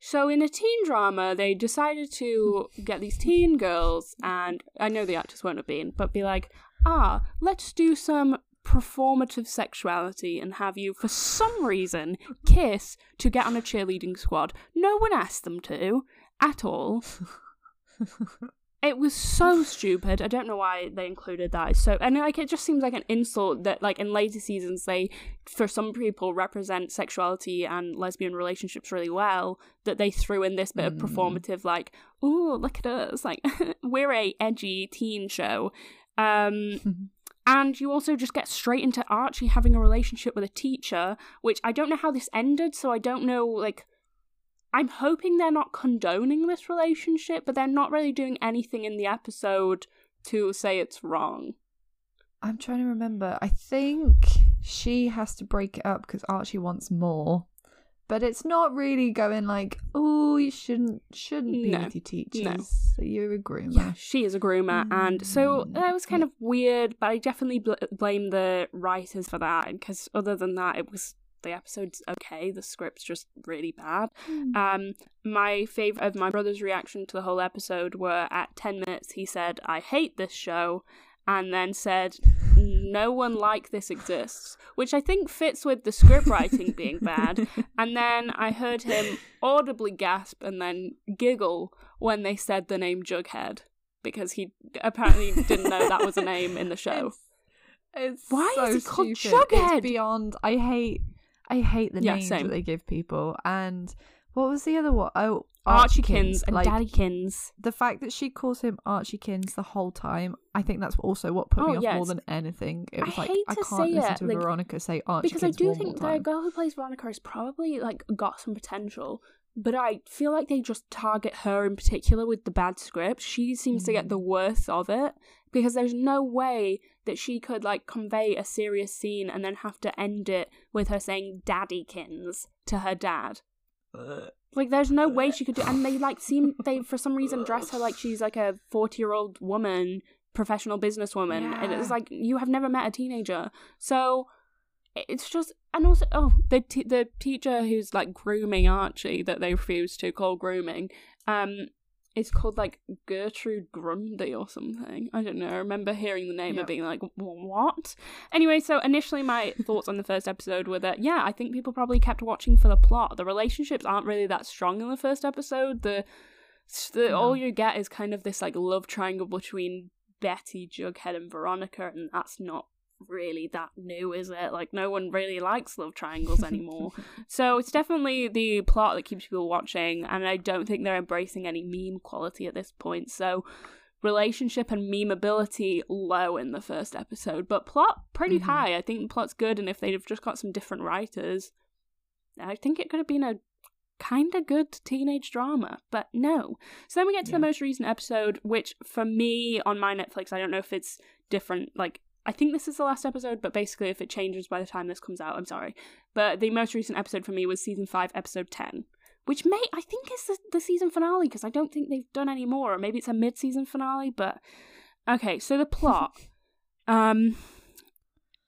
So in a teen drama, they decided to get these teen girls, and I know the actors won't have been, but be like, ah, let's do some performative sexuality and have you, for some reason, kiss to get on a cheerleading squad. No one asked them to at all. It was so stupid. I don't know why they included that. So and like it just seems like an insult that like in later seasons they for some people represent sexuality and lesbian relationships really well that they threw in this bit of performative like, "Oh, look at us. Like we're a edgy teen show." Um and you also just get straight into Archie having a relationship with a teacher, which I don't know how this ended, so I don't know like I'm hoping they're not condoning this relationship, but they're not really doing anything in the episode to say it's wrong. I'm trying to remember. I think she has to break it up because Archie wants more. But it's not really going like, oh, you shouldn't shouldn't be No. with your teachers. No. So you're a groomer. Yeah, she is a groomer, and so Mm, that was kind of weird. But I definitely bl- blame the writers for that because other than that, it was the episode's okay. The script's just really bad. Um, my favorite of my brother's reaction to the whole episode were at ten minutes. He said, "I hate this show," and then said, "No one like this exists," which I think fits with the script writing being bad. And then I heard him audibly gasp and then giggle when they said the name Jughead because he apparently didn't know that was a name in the show. It's Why so is called stupid. Jughead? It's beyond. I hate. I hate the Yeah, names same. that they give people. And what was the other one? Oh, Archiekins and like, Daddykins. The fact that she calls him Archiekins the whole time, I think that's also what put Oh, me off yeah, more than anything. It I was like hate I can't say listen it, to like, Veronica say Archiekins because I do one think the girl who plays Veronica has probably like got some potential, but I feel like they just target her in particular with the bad script. She seems to get mm. the worst of it because there's no way that she could like convey a serious scene and then have to end it with her saying "daddykins" to her dad. Uh, Like, there's no way she could do. And they like seem they for some reason dress her like she's like a forty year old woman, professional businesswoman, and it's like you have never met a teenager. So it's just and also oh the t- the teacher who's like grooming Archie that they refuse to call grooming. Um, it's called like Gertrude Grundy or something. I don't know. I remember hearing the name Yep. and being like, what? Anyway, so initially my thoughts on the first episode were that, yeah, I think people probably kept watching for the plot. The relationships aren't really that strong in the first episode. The, the No. all you get is kind of this like love triangle between Betty, Jughead, and Veronica, and that's not really that new, is it? Like no one really likes love triangles anymore. So it's definitely the plot that keeps people watching, and I don't think they're embracing any meme quality at this point. So relationship and memeability low in the first episode, but plot pretty Mhm. high. I think the plot's good, and if they'd have just got some different writers, I think it could have been a kind of good teenage drama, but no. So then we get to the most recent episode, which for me on my Netflix, I don't know if it's different. Like, I think this is the last episode, but basically, if it changes by the time this comes out, I'm sorry. But the most recent episode for me was season 5, episode 10, which may, I think, is the, the season finale because I don't think they've done any more, or maybe it's a mid season finale, but okay, so the plot. um,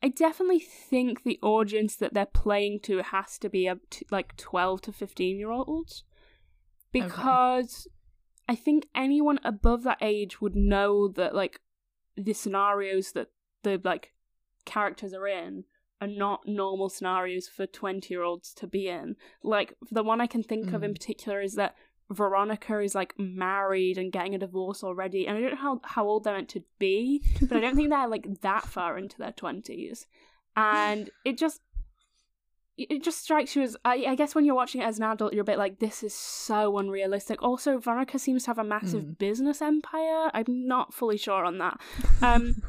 I definitely think the audience that they're playing to has to be up to like 12 to 15 year olds because I think anyone above that age would know that like the scenarios that the like characters are in are not normal scenarios for 20 year olds to be in. Like the one I can think of in Mm. particular is that Veronica is like married and getting a divorce already, and I don't know how, how old they're meant to be, but I don't think they're like that far into their 20s. And it just it just strikes you as I, I guess when you're watching it as an adult you're a bit like this is so unrealistic also veronica seems to have a massive Mm. business empire i'm not fully sure on that um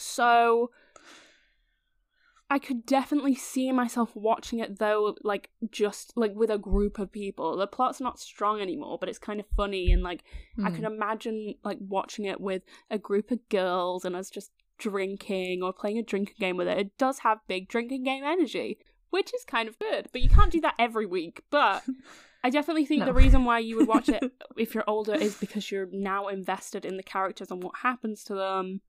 so i could definitely see myself watching it though like just like with a group of people the plot's not strong anymore but it's kind of funny and like i Mm. could imagine like watching it with a group of girls and us just drinking or playing a drinking game with it it does have big drinking game energy which is kind of good but you can't do that every week but i definitely think No. the reason why you would watch it if you're older is because you're now invested in the characters and what happens to them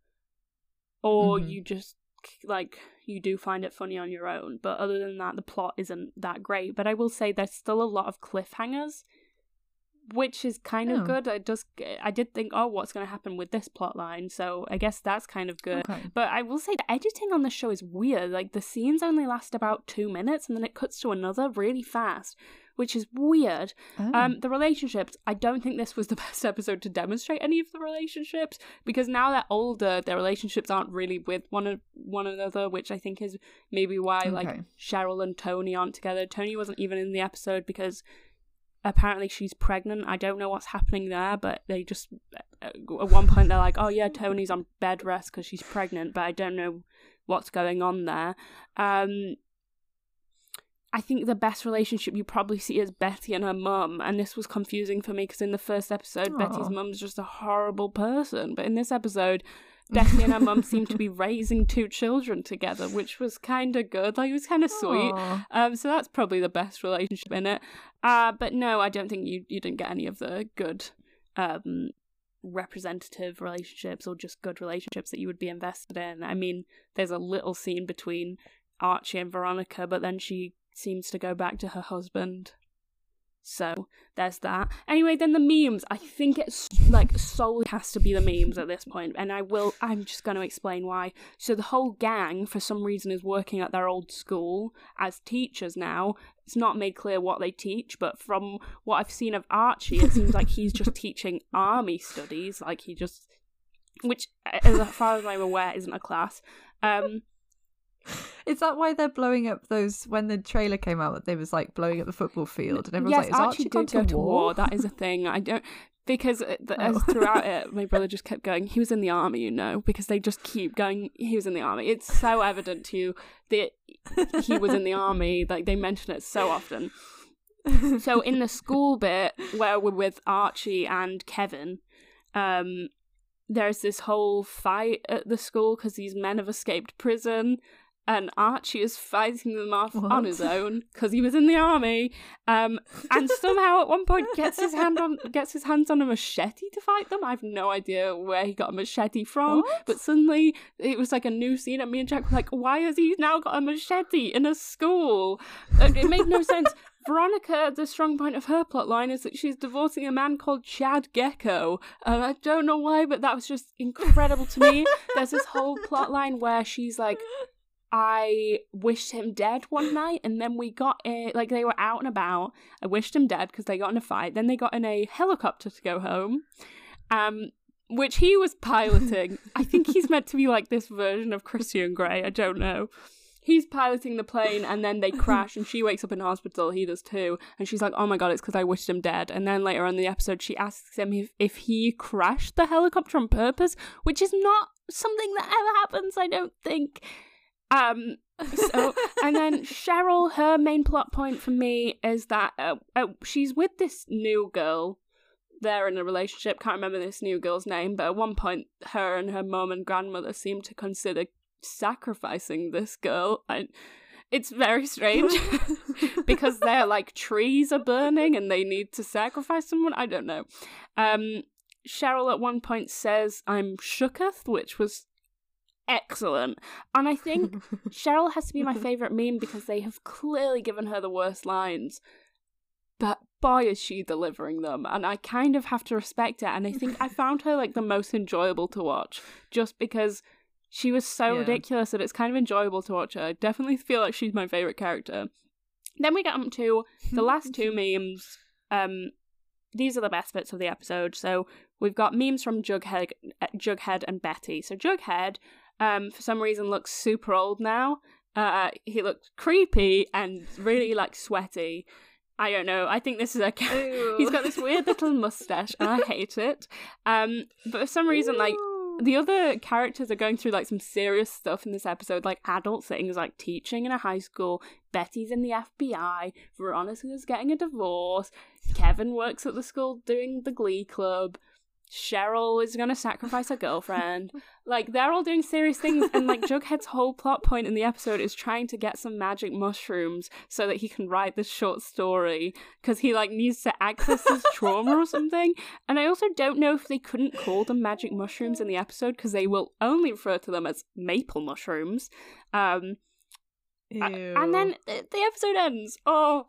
or Mhm. you just like you do find it funny on your own but other than that the plot isn't that great but i will say there's still a lot of cliffhangers which is kind of Oh. good. I just I did think, oh, what's going to happen with this plot line? So I guess that's kind of good. Okay. But I will say the editing on the show is weird. Like the scenes only last about two minutes, and then it cuts to another really fast, which is weird. Oh. Um, the relationships. I don't think this was the best episode to demonstrate any of the relationships because now they're older, their relationships aren't really with one of one another, which I think is maybe why Okay. like Cheryl and Tony aren't together. Tony wasn't even in the episode because apparently she's pregnant. I don't know what's happening there, but they just at one point they're like, "Oh yeah, Tony's on bed rest because she's pregnant," but I don't know what's going on there. Um, I think the best relationship you probably see is Betty and her mum, and this was confusing for me because in the first episode, Betty's Aw. mum's just a horrible person, but in this episode. Betty and her mum seem to be raising two children together, which was kind of good. Like it was kind of sweet. Um, so that's probably the best relationship in it. Uh, but no, I don't think you you didn't get any of the good um representative relationships or just good relationships that you would be invested in. I mean, there's a little scene between Archie and Veronica, but then she seems to go back to her husband. So there's that. Anyway, then the memes. I think it's like solely has to be the memes at this point, and I will. I'm just going to explain why. So the whole gang, for some reason, is working at their old school as teachers now. It's not made clear what they teach, but from what I've seen of Archie, it seems like he's just teaching army studies. Like he just, which, as far as I'm aware, isn't a class. Um, Is that why they're blowing up those? When the trailer came out, they was like blowing up the football field, and everyone's yes, like, "Is Archie Archie did gone go to war. war?" That is a thing. I don't because uh, the, Oh. throughout it, my brother just kept going. He was in the army, you know, because they just keep going. He was in the army. It's so evident to you that he was in the army. Like they mention it so often. So in the school bit where we're with Archie and Kevin, um, there's this whole fight at the school because these men have escaped prison. And Archie is fighting them off on his own because he was in the army, um, and somehow at one point gets his hand on gets his hands on a machete to fight them. I have no idea where he got a machete from, What? but suddenly it was like a new scene, and me and Jack were like, "Why has he now got a machete in a school?" It made no sense. Veronica, the strong point of her plotline is that she's divorcing a man called Chad Gekko. And I don't know why, but that was just incredible to me. There's this whole plotline where she's like, I wished him dead one night, and then we got a like they were out and about. I wished him dead because they got in a fight. Then they got in a helicopter to go home, um, which he was piloting. I think he's meant to be like this version of Christian Grey. I don't know. He's piloting the plane, and then they crash, and she wakes up in hospital. He does too, and she's like, "Oh my god, it's because I wished him dead." And then later on in the episode, she asks him if, if he crashed the helicopter on purpose, which is not something that ever happens. I don't think. Um. So, and then Cheryl, her main plot point for me is that uh, uh, she's with this new girl. They're in a relationship. Can't remember this new girl's name, but at one point, her and her mum and grandmother seem to consider sacrificing this girl. I, it's very strange because they're like trees are burning and they need to sacrifice someone. I don't know. Um, Cheryl at one point says, "I'm shooketh," which was excellent, and I think Cheryl has to be my favorite meme because they have clearly given her the worst lines, but boy is she delivering them, and I kind of have to respect it. And I think I found her like the most enjoyable to watch, just because she was so Yeah. ridiculous that it's kind of enjoyable to watch her. I definitely feel like she's my favorite character. Then we get on to the last two memes. Um, these are the best bits of the episode. So we've got memes from Jughead, Jughead and Betty. So Jughead, um, for some reason, looks super old now. Uh, he looks creepy and really like sweaty. I don't know. I think this is a. He's got this weird little mustache, and I hate it. Um, but for some reason, like the other characters are going through like some serious stuff in this episode, like adult things like teaching in a high school. Betty's in the FBI. Veronica's getting a divorce. Kevin works at the school doing the Glee Club. Cheryl is going to sacrifice her girlfriend. Like they're all doing serious things, and like Jughead's whole plot point in the episode is trying to get some magic mushrooms so that he can write this short story because he like needs to access his trauma or something. And I also don't know if they couldn't call them magic mushrooms in the episode because they will only refer to them as maple mushrooms. Um, and then the the episode ends. Oh,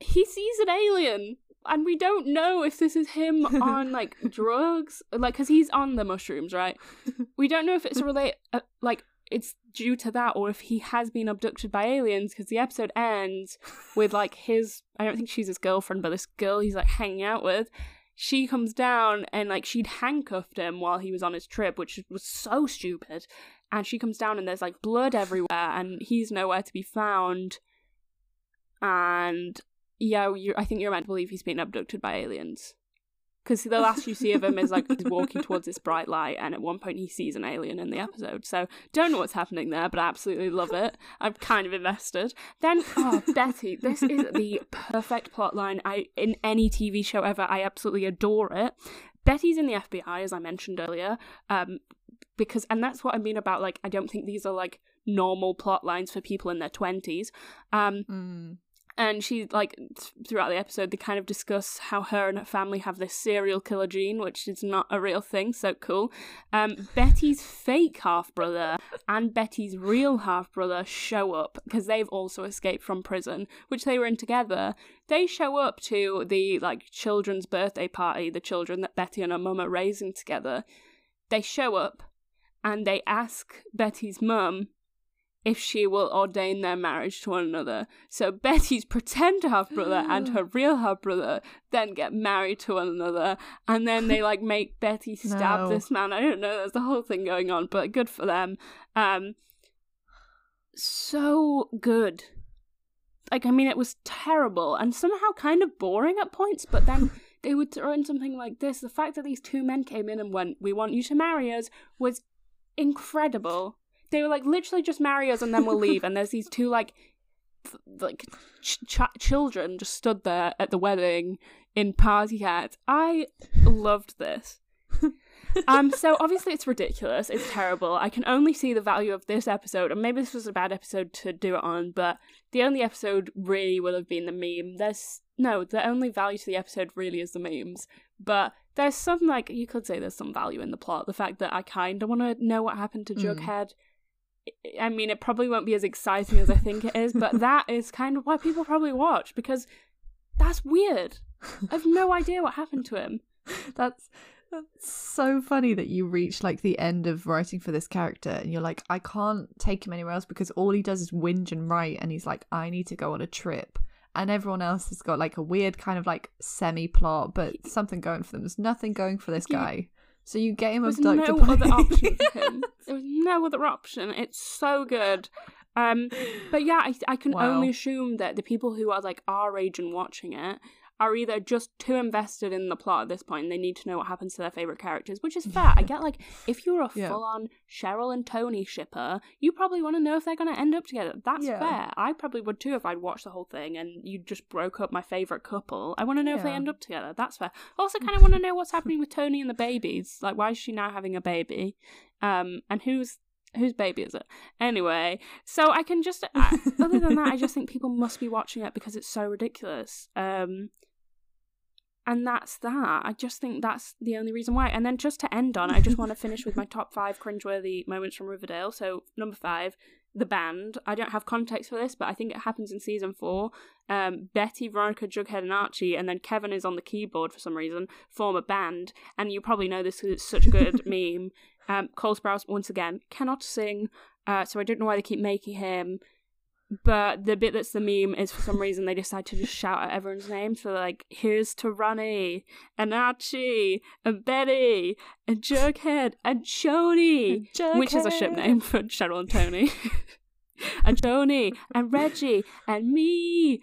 he sees an alien and we don't know if this is him on like drugs, like because he's on the mushrooms, right? We don't know if it's relate, uh, like it's due to that, or if he has been abducted by aliens. Because the episode ends with like his, I don't think she's his girlfriend, but this girl he's like hanging out with. She comes down and like she'd handcuffed him while he was on his trip, which was so stupid. And she comes down and there's like blood everywhere, and he's nowhere to be found. And yeah, you I think you're meant to believe he's been abducted by aliens. Because the last you see of him is like he's walking towards this bright light, and at one point he sees an alien in the episode. So don't know what's happening there, but I absolutely love it. I'm kind of invested. Then, oh Betty, this is the perfect plotline I in any TV show ever. I absolutely adore it. Betty's in the FBI, as I mentioned earlier, um, because and that's what I mean about like I don't think these are like normal plot lines for people in their twenties. Um, Mm. And she like throughout the episode they kind of discuss how her and her family have this serial killer gene which is not a real thing so cool. Um betty's fake half brother and betty's real half brother show up because they've also escaped from prison which they were in together. They show up to the like children's birthday party the children that betty and her mum are raising together. They show up and they ask betty's mum if she will ordain their marriage to one another. So Betty's pretend half brother and her real half brother then get married to one another, and then they like make Betty stab No. this man. I don't know. There's the whole thing going on, but good for them. Um, so good. Like I mean, it was terrible and somehow kind of boring at points, but then. They would throw in something like this. The fact that these two men came in and went, "We want you to marry us," was incredible. They were like, literally just marry us and then we'll leave. And there's these two like, th- like ch- ch- children just stood there at the wedding in party hats. I loved this. um, so obviously it's ridiculous. It's terrible. I can only see the value of this episode, and maybe this was a bad episode to do it on, but the only episode really would have been the meme. There's no, the only value to the episode really is the memes. But there's some like you could say there's some value in the plot. The fact that I kind of want to know what happened to Mm. Jughead. I- I mean, it probably won't be as exciting as I think it is, but that is kind of why people probably watch because that's weird. I have no idea what happened to him. That's that's so funny that you reach like the end of writing for this character and you're like, I can't take him anywhere else because all he does is whinge and write and he's like, I need to go on a trip. And everyone else has got like a weird kind of like semi plot, but something going for them. There's nothing going for this guy. So you get him abducted. There was no other option for him. There was no other option. It's so good. Um, but yeah, I, I can Wow. only assume that the people who are like our age and watching it are either just too invested in the plot at this point and they need to know what happens to their favorite characters, which is fair. I get like if you're a Yeah. full on Cheryl and Toni shipper, you probably want to know if they're going to end up together. That's Yeah. fair. I probably would too if I'd watched the whole thing and you just broke up my favorite couple. I want to know if they end up together. That's fair. I also kind of want to know what's happening with Toni and the babies. Like, why is she now having a baby? Um, and who's whose baby is it? Anyway, so I can just I, other than that, I just think people must be watching it because it's so ridiculous. Um, and that's that. I just think that's the only reason why. And then just to end on, I just want to finish with my top five cringeworthy moments from Riverdale. So number five, the band. I don't have context for this, but I think it happens in season four. Um, Betty, Veronica, Jughead, and Archie, and then Kevin is on the keyboard for some reason, form a band. And you probably know this because it's such a good meme. Um, Cole Sprouse, once again, cannot sing, uh, so I don't know why they keep making him. But the bit that's the meme is for some reason they decide to just shout out everyone's name. So like, here's to Ronnie and Archie and Betty and Jughead and Choni, which is a ship name for Cheryl and Toni, and Choni and Reggie and me.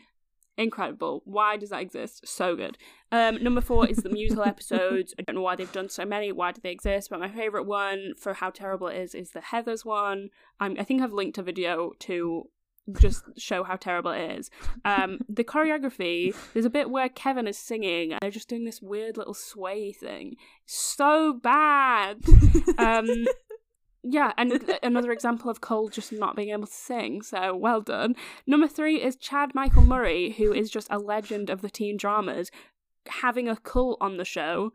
Incredible. Why does that exist? So good. Um, number four is the musical episodes. I don't know why they've done so many. Why do they exist? But my favorite one for how terrible it is is the Heather's one. I'm, I think I've linked a video to just show how terrible it is. Um, the choreography, there's a bit where Kevin is singing and they're just doing this weird little sway thing. So bad. Um, yeah, and another example of Cole just not being able to sing, so well done. Number three is Chad Michael Murray, who is just a legend of the teen dramas, having a cult on the show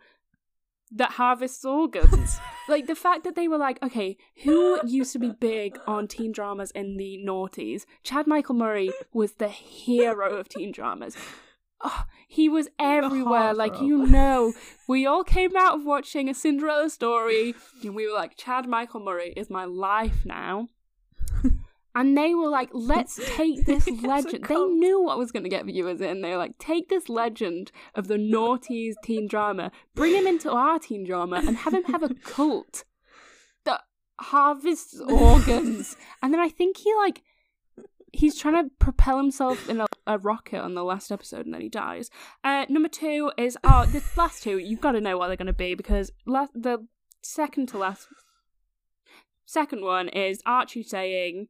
that harvests organs. like the fact that they were like, okay, who used to be big on teen dramas in the noughties? Chad Michael Murray was the hero of teen dramas. Oh, he was everywhere. Like you know, we all came out of watching a Cinderella story, and we were like, Chad Michael Murray is my life now. And they were like, let's take this legend. They knew what was going to get viewers in. They were like, take this legend of the noughties teen drama, bring him into our teen drama, and have him have a cult that harvests organs. and then I think he like he's trying to propel himself in a, a rocket on the last episode, and then he dies. Uh, number two is oh, the last two. You've got to know what they're going to be because last the second to last second one is Archie saying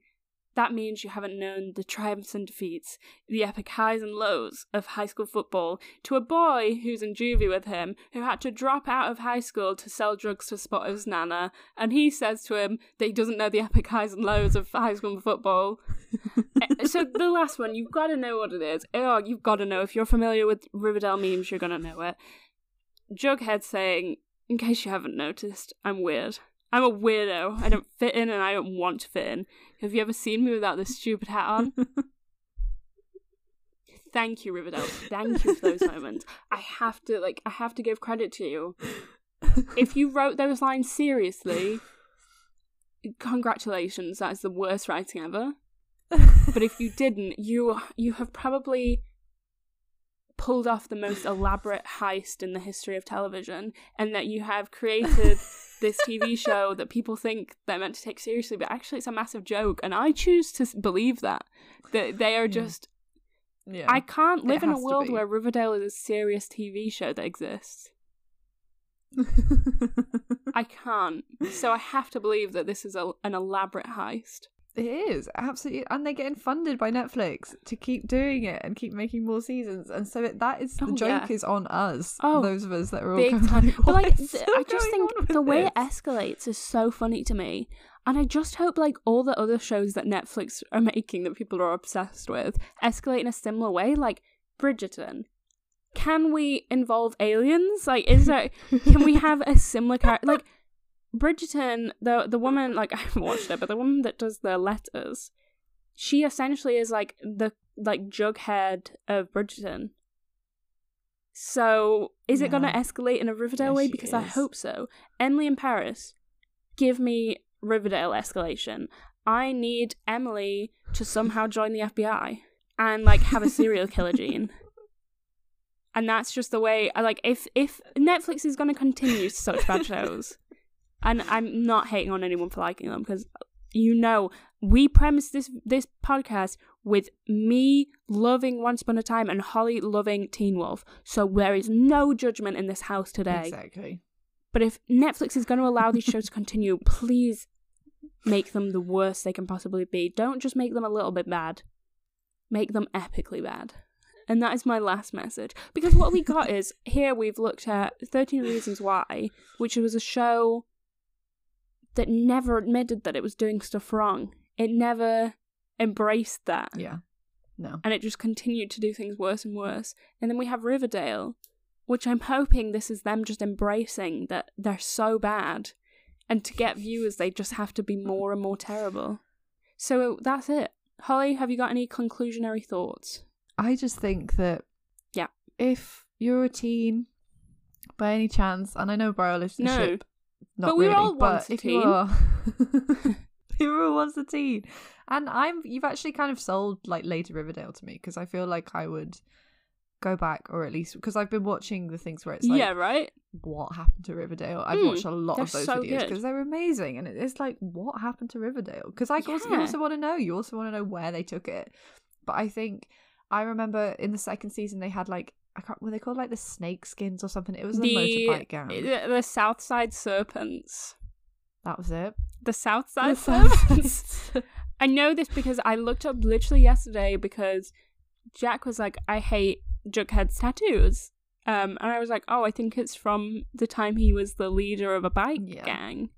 that means you haven't known the triumphs and defeats, the epic highs and lows of high school football, to a boy who's in juvie with him, who had to drop out of high school to sell drugs to spot his nana, and he says to him that he doesn't know the epic highs and lows of high school football. Uh, so the last one, you've got to know what it is. Oh, you've got to know. If you're familiar with Riverdale memes, you're going to know it. Jughead saying, in case you haven't noticed, I'm weird. I'm a weirdo. I don't fit in and I don't want to fit in. Have you ever seen me without this stupid hat on? Thank you, Riverdale. Thank you for those moments. I have to like I have to give credit to you. If you wrote those lines seriously, congratulations. That is the worst writing ever. But if you didn't, you you have probably pulled off the most elaborate heist in the history of television and that you have created this TV show that people think they're meant to take seriously, but actually it's a massive joke. And I choose to believe that. That they are just. Yeah. I can't live in a world where Riverdale is a serious TV show that exists. I can't. So I have to believe that this is a, an elaborate heist. It is absolutely, and they're getting funded by Netflix to keep doing it and keep making more seasons. And so it, that is the Oh, joke yeah. is on us, Oh, those of us that are all Big time. like, But like, th- I just think the way it escalates is so funny to me. And I just hope like all the other shows that Netflix are making that people are obsessed with escalate in a similar way. Like Bridgerton. Can we involve aliens? Like, is there? Can we have a similar character? Like Bridgerton, the the woman like I haven't watched it, but the woman that does the letters, she essentially is like the like Jughead of Bridgerton. So is it going to escalate in a Riverdale Yeah, way? Because I hope so. Emily in Paris, give me Riverdale escalation. I need Emily to somehow join the FBI and like have a serial killer gene. And that's just the way I like if if Netflix is going to continue such bad shows. And I'm not hating on anyone for liking them because you know we premise this this podcast with me loving Once Upon a Time and Holly loving Teen Wolf. So there is no judgment in this house today. Exactly. But if Netflix is going to allow these shows to continue, please make them the worst they can possibly be. Don't just make them a little bit bad. Make them epically bad. And that is my last message. Because what we got is here we've looked at 13 Reasons Why, which was a show that never admitted that it was doing stuff wrong. It never embraced that Yeah. No. and it just continued to do things worse and worse. And then we have Riverdale, which I'm hoping this is them just embracing that they're so bad, and to get viewers, they just have to be more and more terrible. So uh, that's it. Holly, have you got any conclusionary thoughts? I just think that Yeah. if you're a teen by any chance, and I know lives in No. Not But we were really, all once a if you teen. are, were all once a teen, and I'm you've actually kind of sold like later Riverdale to me because I feel like I would go back or at least because I've been watching the things where it's like yeah, right? what happened to Riverdale. I've Mm, watched a lot of those so videos because they're amazing, and it's like what happened to Riverdale? Because I also, you also want to know. You also want to know where they took it. But I think I remember in the second season they had like I can't were they called like the snake skins or something? It was the motorbike gang. the, the South Side Serpents. that was it. The South Side The South Serpents. I know this because I looked up literally yesterday because Jack was like, I hate Jughead's tattoos. Um, and I was like, oh, I think it's from the time he was the leader of a bike Yeah. gang.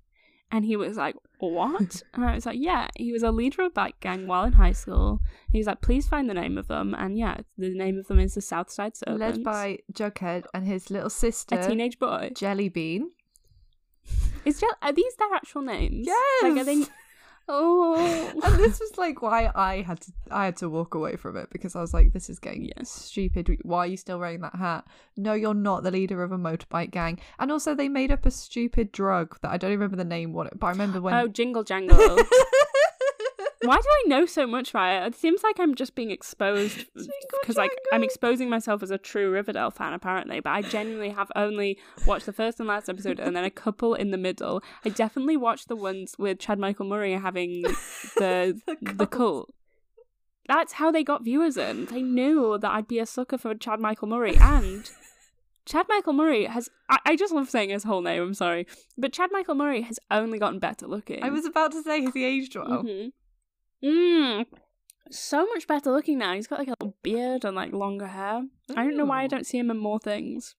And he was like, what? and I was like, yeah, he was a leader of a bike gang while in high school. He was like, please find the name of them. And yeah, the name of them is the South Side Serpents. Led by Jughead and his little sister a teenage boy. Jelly Bean. Is Jell- are these their actual names? Like, are they? Oh. and this was like why I had to I had to walk away from it because I was like, this is getting Yeah. stupid. Why are you still wearing that hat? No, you're not the leader of a motorbike gang. And also, they made up a stupid drug that I don't even remember the name. What, it, but I remember when. Oh, jingle jangle. Why do I know so much about it? It seems like I'm just being exposed because, like, I'm exposing myself as a true Riverdale fan, apparently. But I genuinely have only watched the first and last episode, and then a couple in the middle. I definitely watched the ones with Chad Michael Murray having the The the cult. That's how they got viewers in. They knew that I'd be a sucker for Chad Michael Murray, and Chad Michael Murray has. I, I just love saying his whole name. I'm sorry, but Chad Michael Murray has only gotten better looking. I was about to say, has he aged well? Mhm. Mm. So much better looking now. He's got like a little beard and like longer hair. I don't know why I don't see him in more things.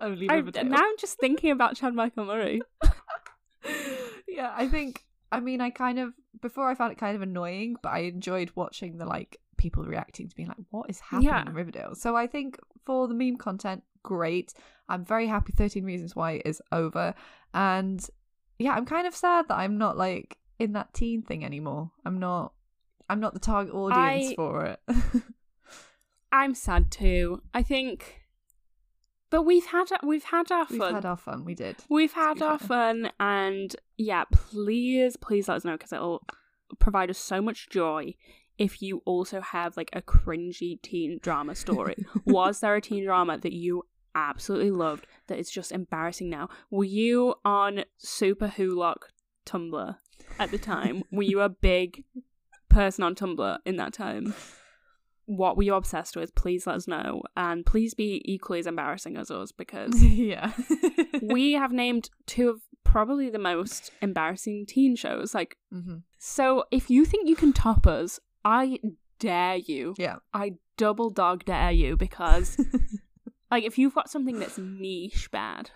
Only I, Riverdale. now I'm just thinking about Chad Michael Murray. yeah, I think. I mean, I kind of before I found it kind of annoying, but I enjoyed watching the like people reacting to being like, "What is happening Yeah. in Riverdale?" So I think for the meme content, great. I'm very happy. Thirteen Reasons Why is over, and yeah, I'm kind of sad that I'm not like in that teen thing anymore. I'm not. I'm not the target audience I- for it. I'm sad too. I think, but we've had we've had our We've had our fun. We did. We've had our fair. fun, and yeah, please, please let us know because it'll provide us so much joy. If you also have like a cringy teen drama story, was there a teen drama that you absolutely loved that is just embarrassing now? Were you on Superwholock Tumblr at the time? were you a big person on Tumblr in that time? What were you obsessed with? Please let us know, and please be equally as embarrassing as us because yeah. we have named two of probably the most embarrassing teen shows. Like, hmm so if you think you can top us, I dare you. Yeah. I double dog dare you because, like, if you've got something that's niche bad,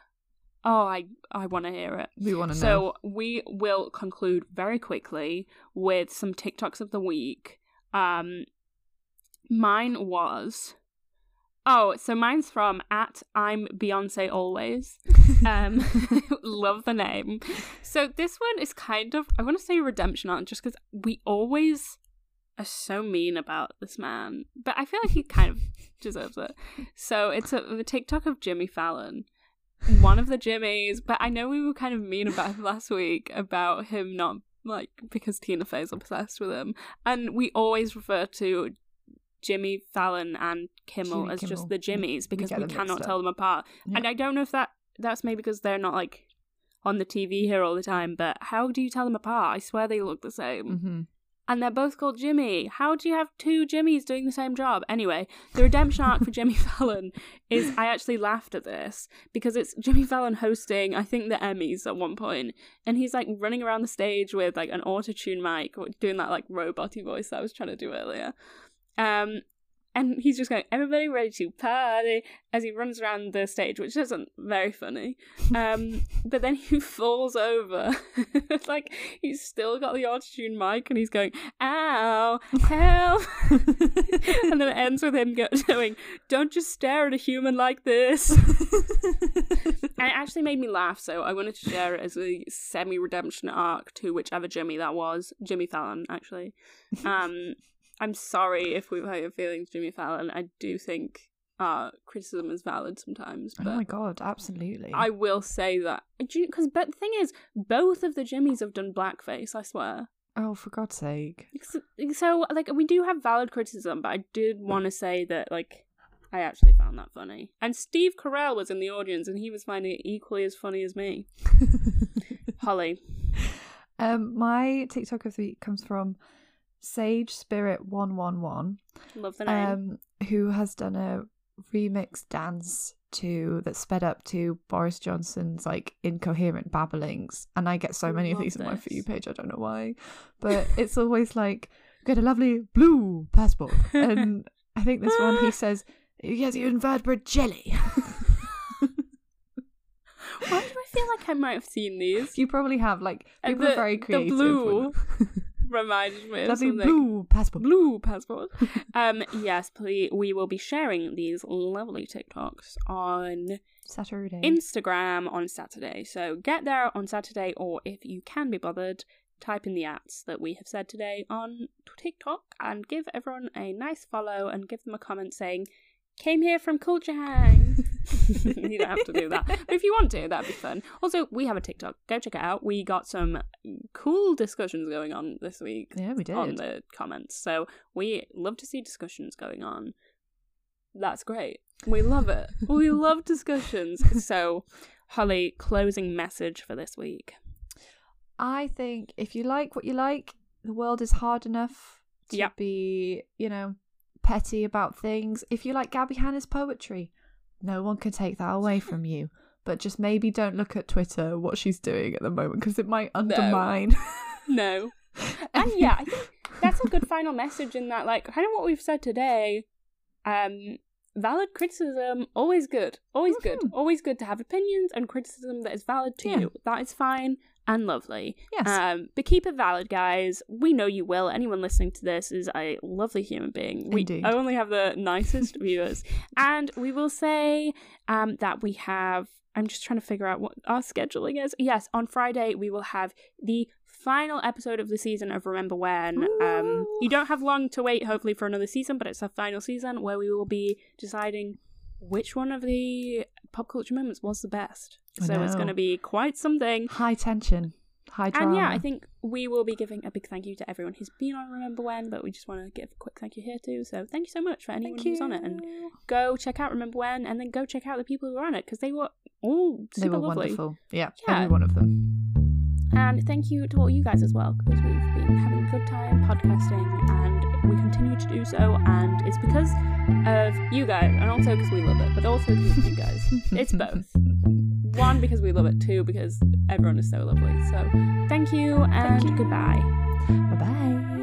oh, I I want to hear it. we want to know. So we will conclude very quickly with some TikToks of the week. Um, mine was. Oh, so mine's from at I'm Beyonce always. Um, love the name. So this one is kind of I want to say redemption arc just because we always are so mean about this man, but I feel like he kind of deserves it. So it's a, a TikTok of Jimmy Fallon, one of the Jimmys. But I know we were kind of mean about him last week about him not like because Tina Fey's obsessed with him, and we always refer to. Jimmy Fallon and Kimmel Jimmy as Kimmel. just the Jimmys because get we, cannot tell them apart. Yeah. And I don't know if that that's maybe because they're not like on the TV here all the time, but how do you tell them apart? I swear they look the same. hmm And they're both called Jimmy. How do you have two Jimmys doing the same job? Anyway, the redemption arc for Jimmy Fallon is I actually laughed at this because it's Jimmy Fallon hosting, I think, the Emmys at one point, and he's like running around the stage with like an auto tune mic, doing that like roboty voice that I was trying to do earlier. Um, and he's just going, everybody ready to party as he runs around the stage, which isn't very funny. Um, but then he falls over. like, he's still got the autotune mic and he's going, ow, help. and then it ends with him going, don't just stare at a human like this. and it actually made me laugh, so I wanted to share it as a semi redemption arc to whichever Jimmy that was. Jimmy Fallon, actually. Um, I'm sorry if we've hurt your feelings, Jimmy Fallon. I do think uh, criticism is valid sometimes, oh my god, absolutely. I will say that because but the thing is, both of the Jimmys have done blackface. I swear. oh, for God's sake. So, so like we do have valid criticism, but I did want to say that like I actually found that funny. And Steve Carell was in the audience, and he was finding it equally as funny as me. Holly, um, my TikTok of the week comes from Sage Spirit One One One, love the name. um, who has done a remix dance to that sped up to Boris Johnson's like incoherent babblings, and I get so many of Love these on my this. for you page. I don't know why, but it's always like get a lovely blue passport, and I think this one he says, "Yes, you invertebrate jelly." Why do I feel like I might have seen these? you probably have like people the- are very the creative. blue with- Reminded me of something. blue passport. blue passport. um, yes, please. We will be sharing these lovely TikToks on Saturday. Instagram on Saturday. So get there on Saturday, or if you can be bothered, type in the ads that we have said today on TikTok and give everyone a nice follow and give them a comment saying, Came here from Culture Hang. you don't have to do that. But if you want to, that'd be fun. Also, we have a TikTok. Go check it out. We got some cool discussions going on this week Yeah, we did. on the comments. So we love to see discussions going on. That's great. We love it. we love discussions. So, Holly, closing message for this week. I think if you like what you like, the world is hard enough to Yep. be, you know, petty about things. If you like Gabby Hanna's poetry, no one can take that away from you. But just maybe don't look at Twitter what she's doing at the moment because it might undermine. No. And yeah, I think that's a good final message in that, like, kind of what we've said today. Um, valid criticism, always good. Always good. Mhm. Always good to have opinions and criticism that is valid to Yeah. you. That is fine and lovely. yes. Um, but keep it valid, guys. We know you will. Anyone listening to this is a lovely human being. We Indeed. only have the nicest viewers. And we will say um, that we have. I'm just trying to figure out what our scheduling is. Yes, on Friday we will have the final episode of the season of Remember When. Um, you don't have long to wait, hopefully, for another season, but it's our final season where we will be deciding which one of the pop culture moments was the best. I So it's going to be quite something. High tension, high drama. And yeah, I think we will be giving a big thank you to everyone who's been on Remember When, but we just want to give a quick thank you here too. So thank you so much for anyone who's on it, and go check out Remember When, and then go check out the people who were on it because they were all they super were lovely. wonderful. Yeah, Yeah. every one of them. And thank you to all you guys as well because we've been having a good time podcasting, and to do so. And it's because of you guys, and also because we love it, but also because of you guys. It's both. One because we love it, two because everyone is so lovely. So thank you and you. goodbye. Bye bye.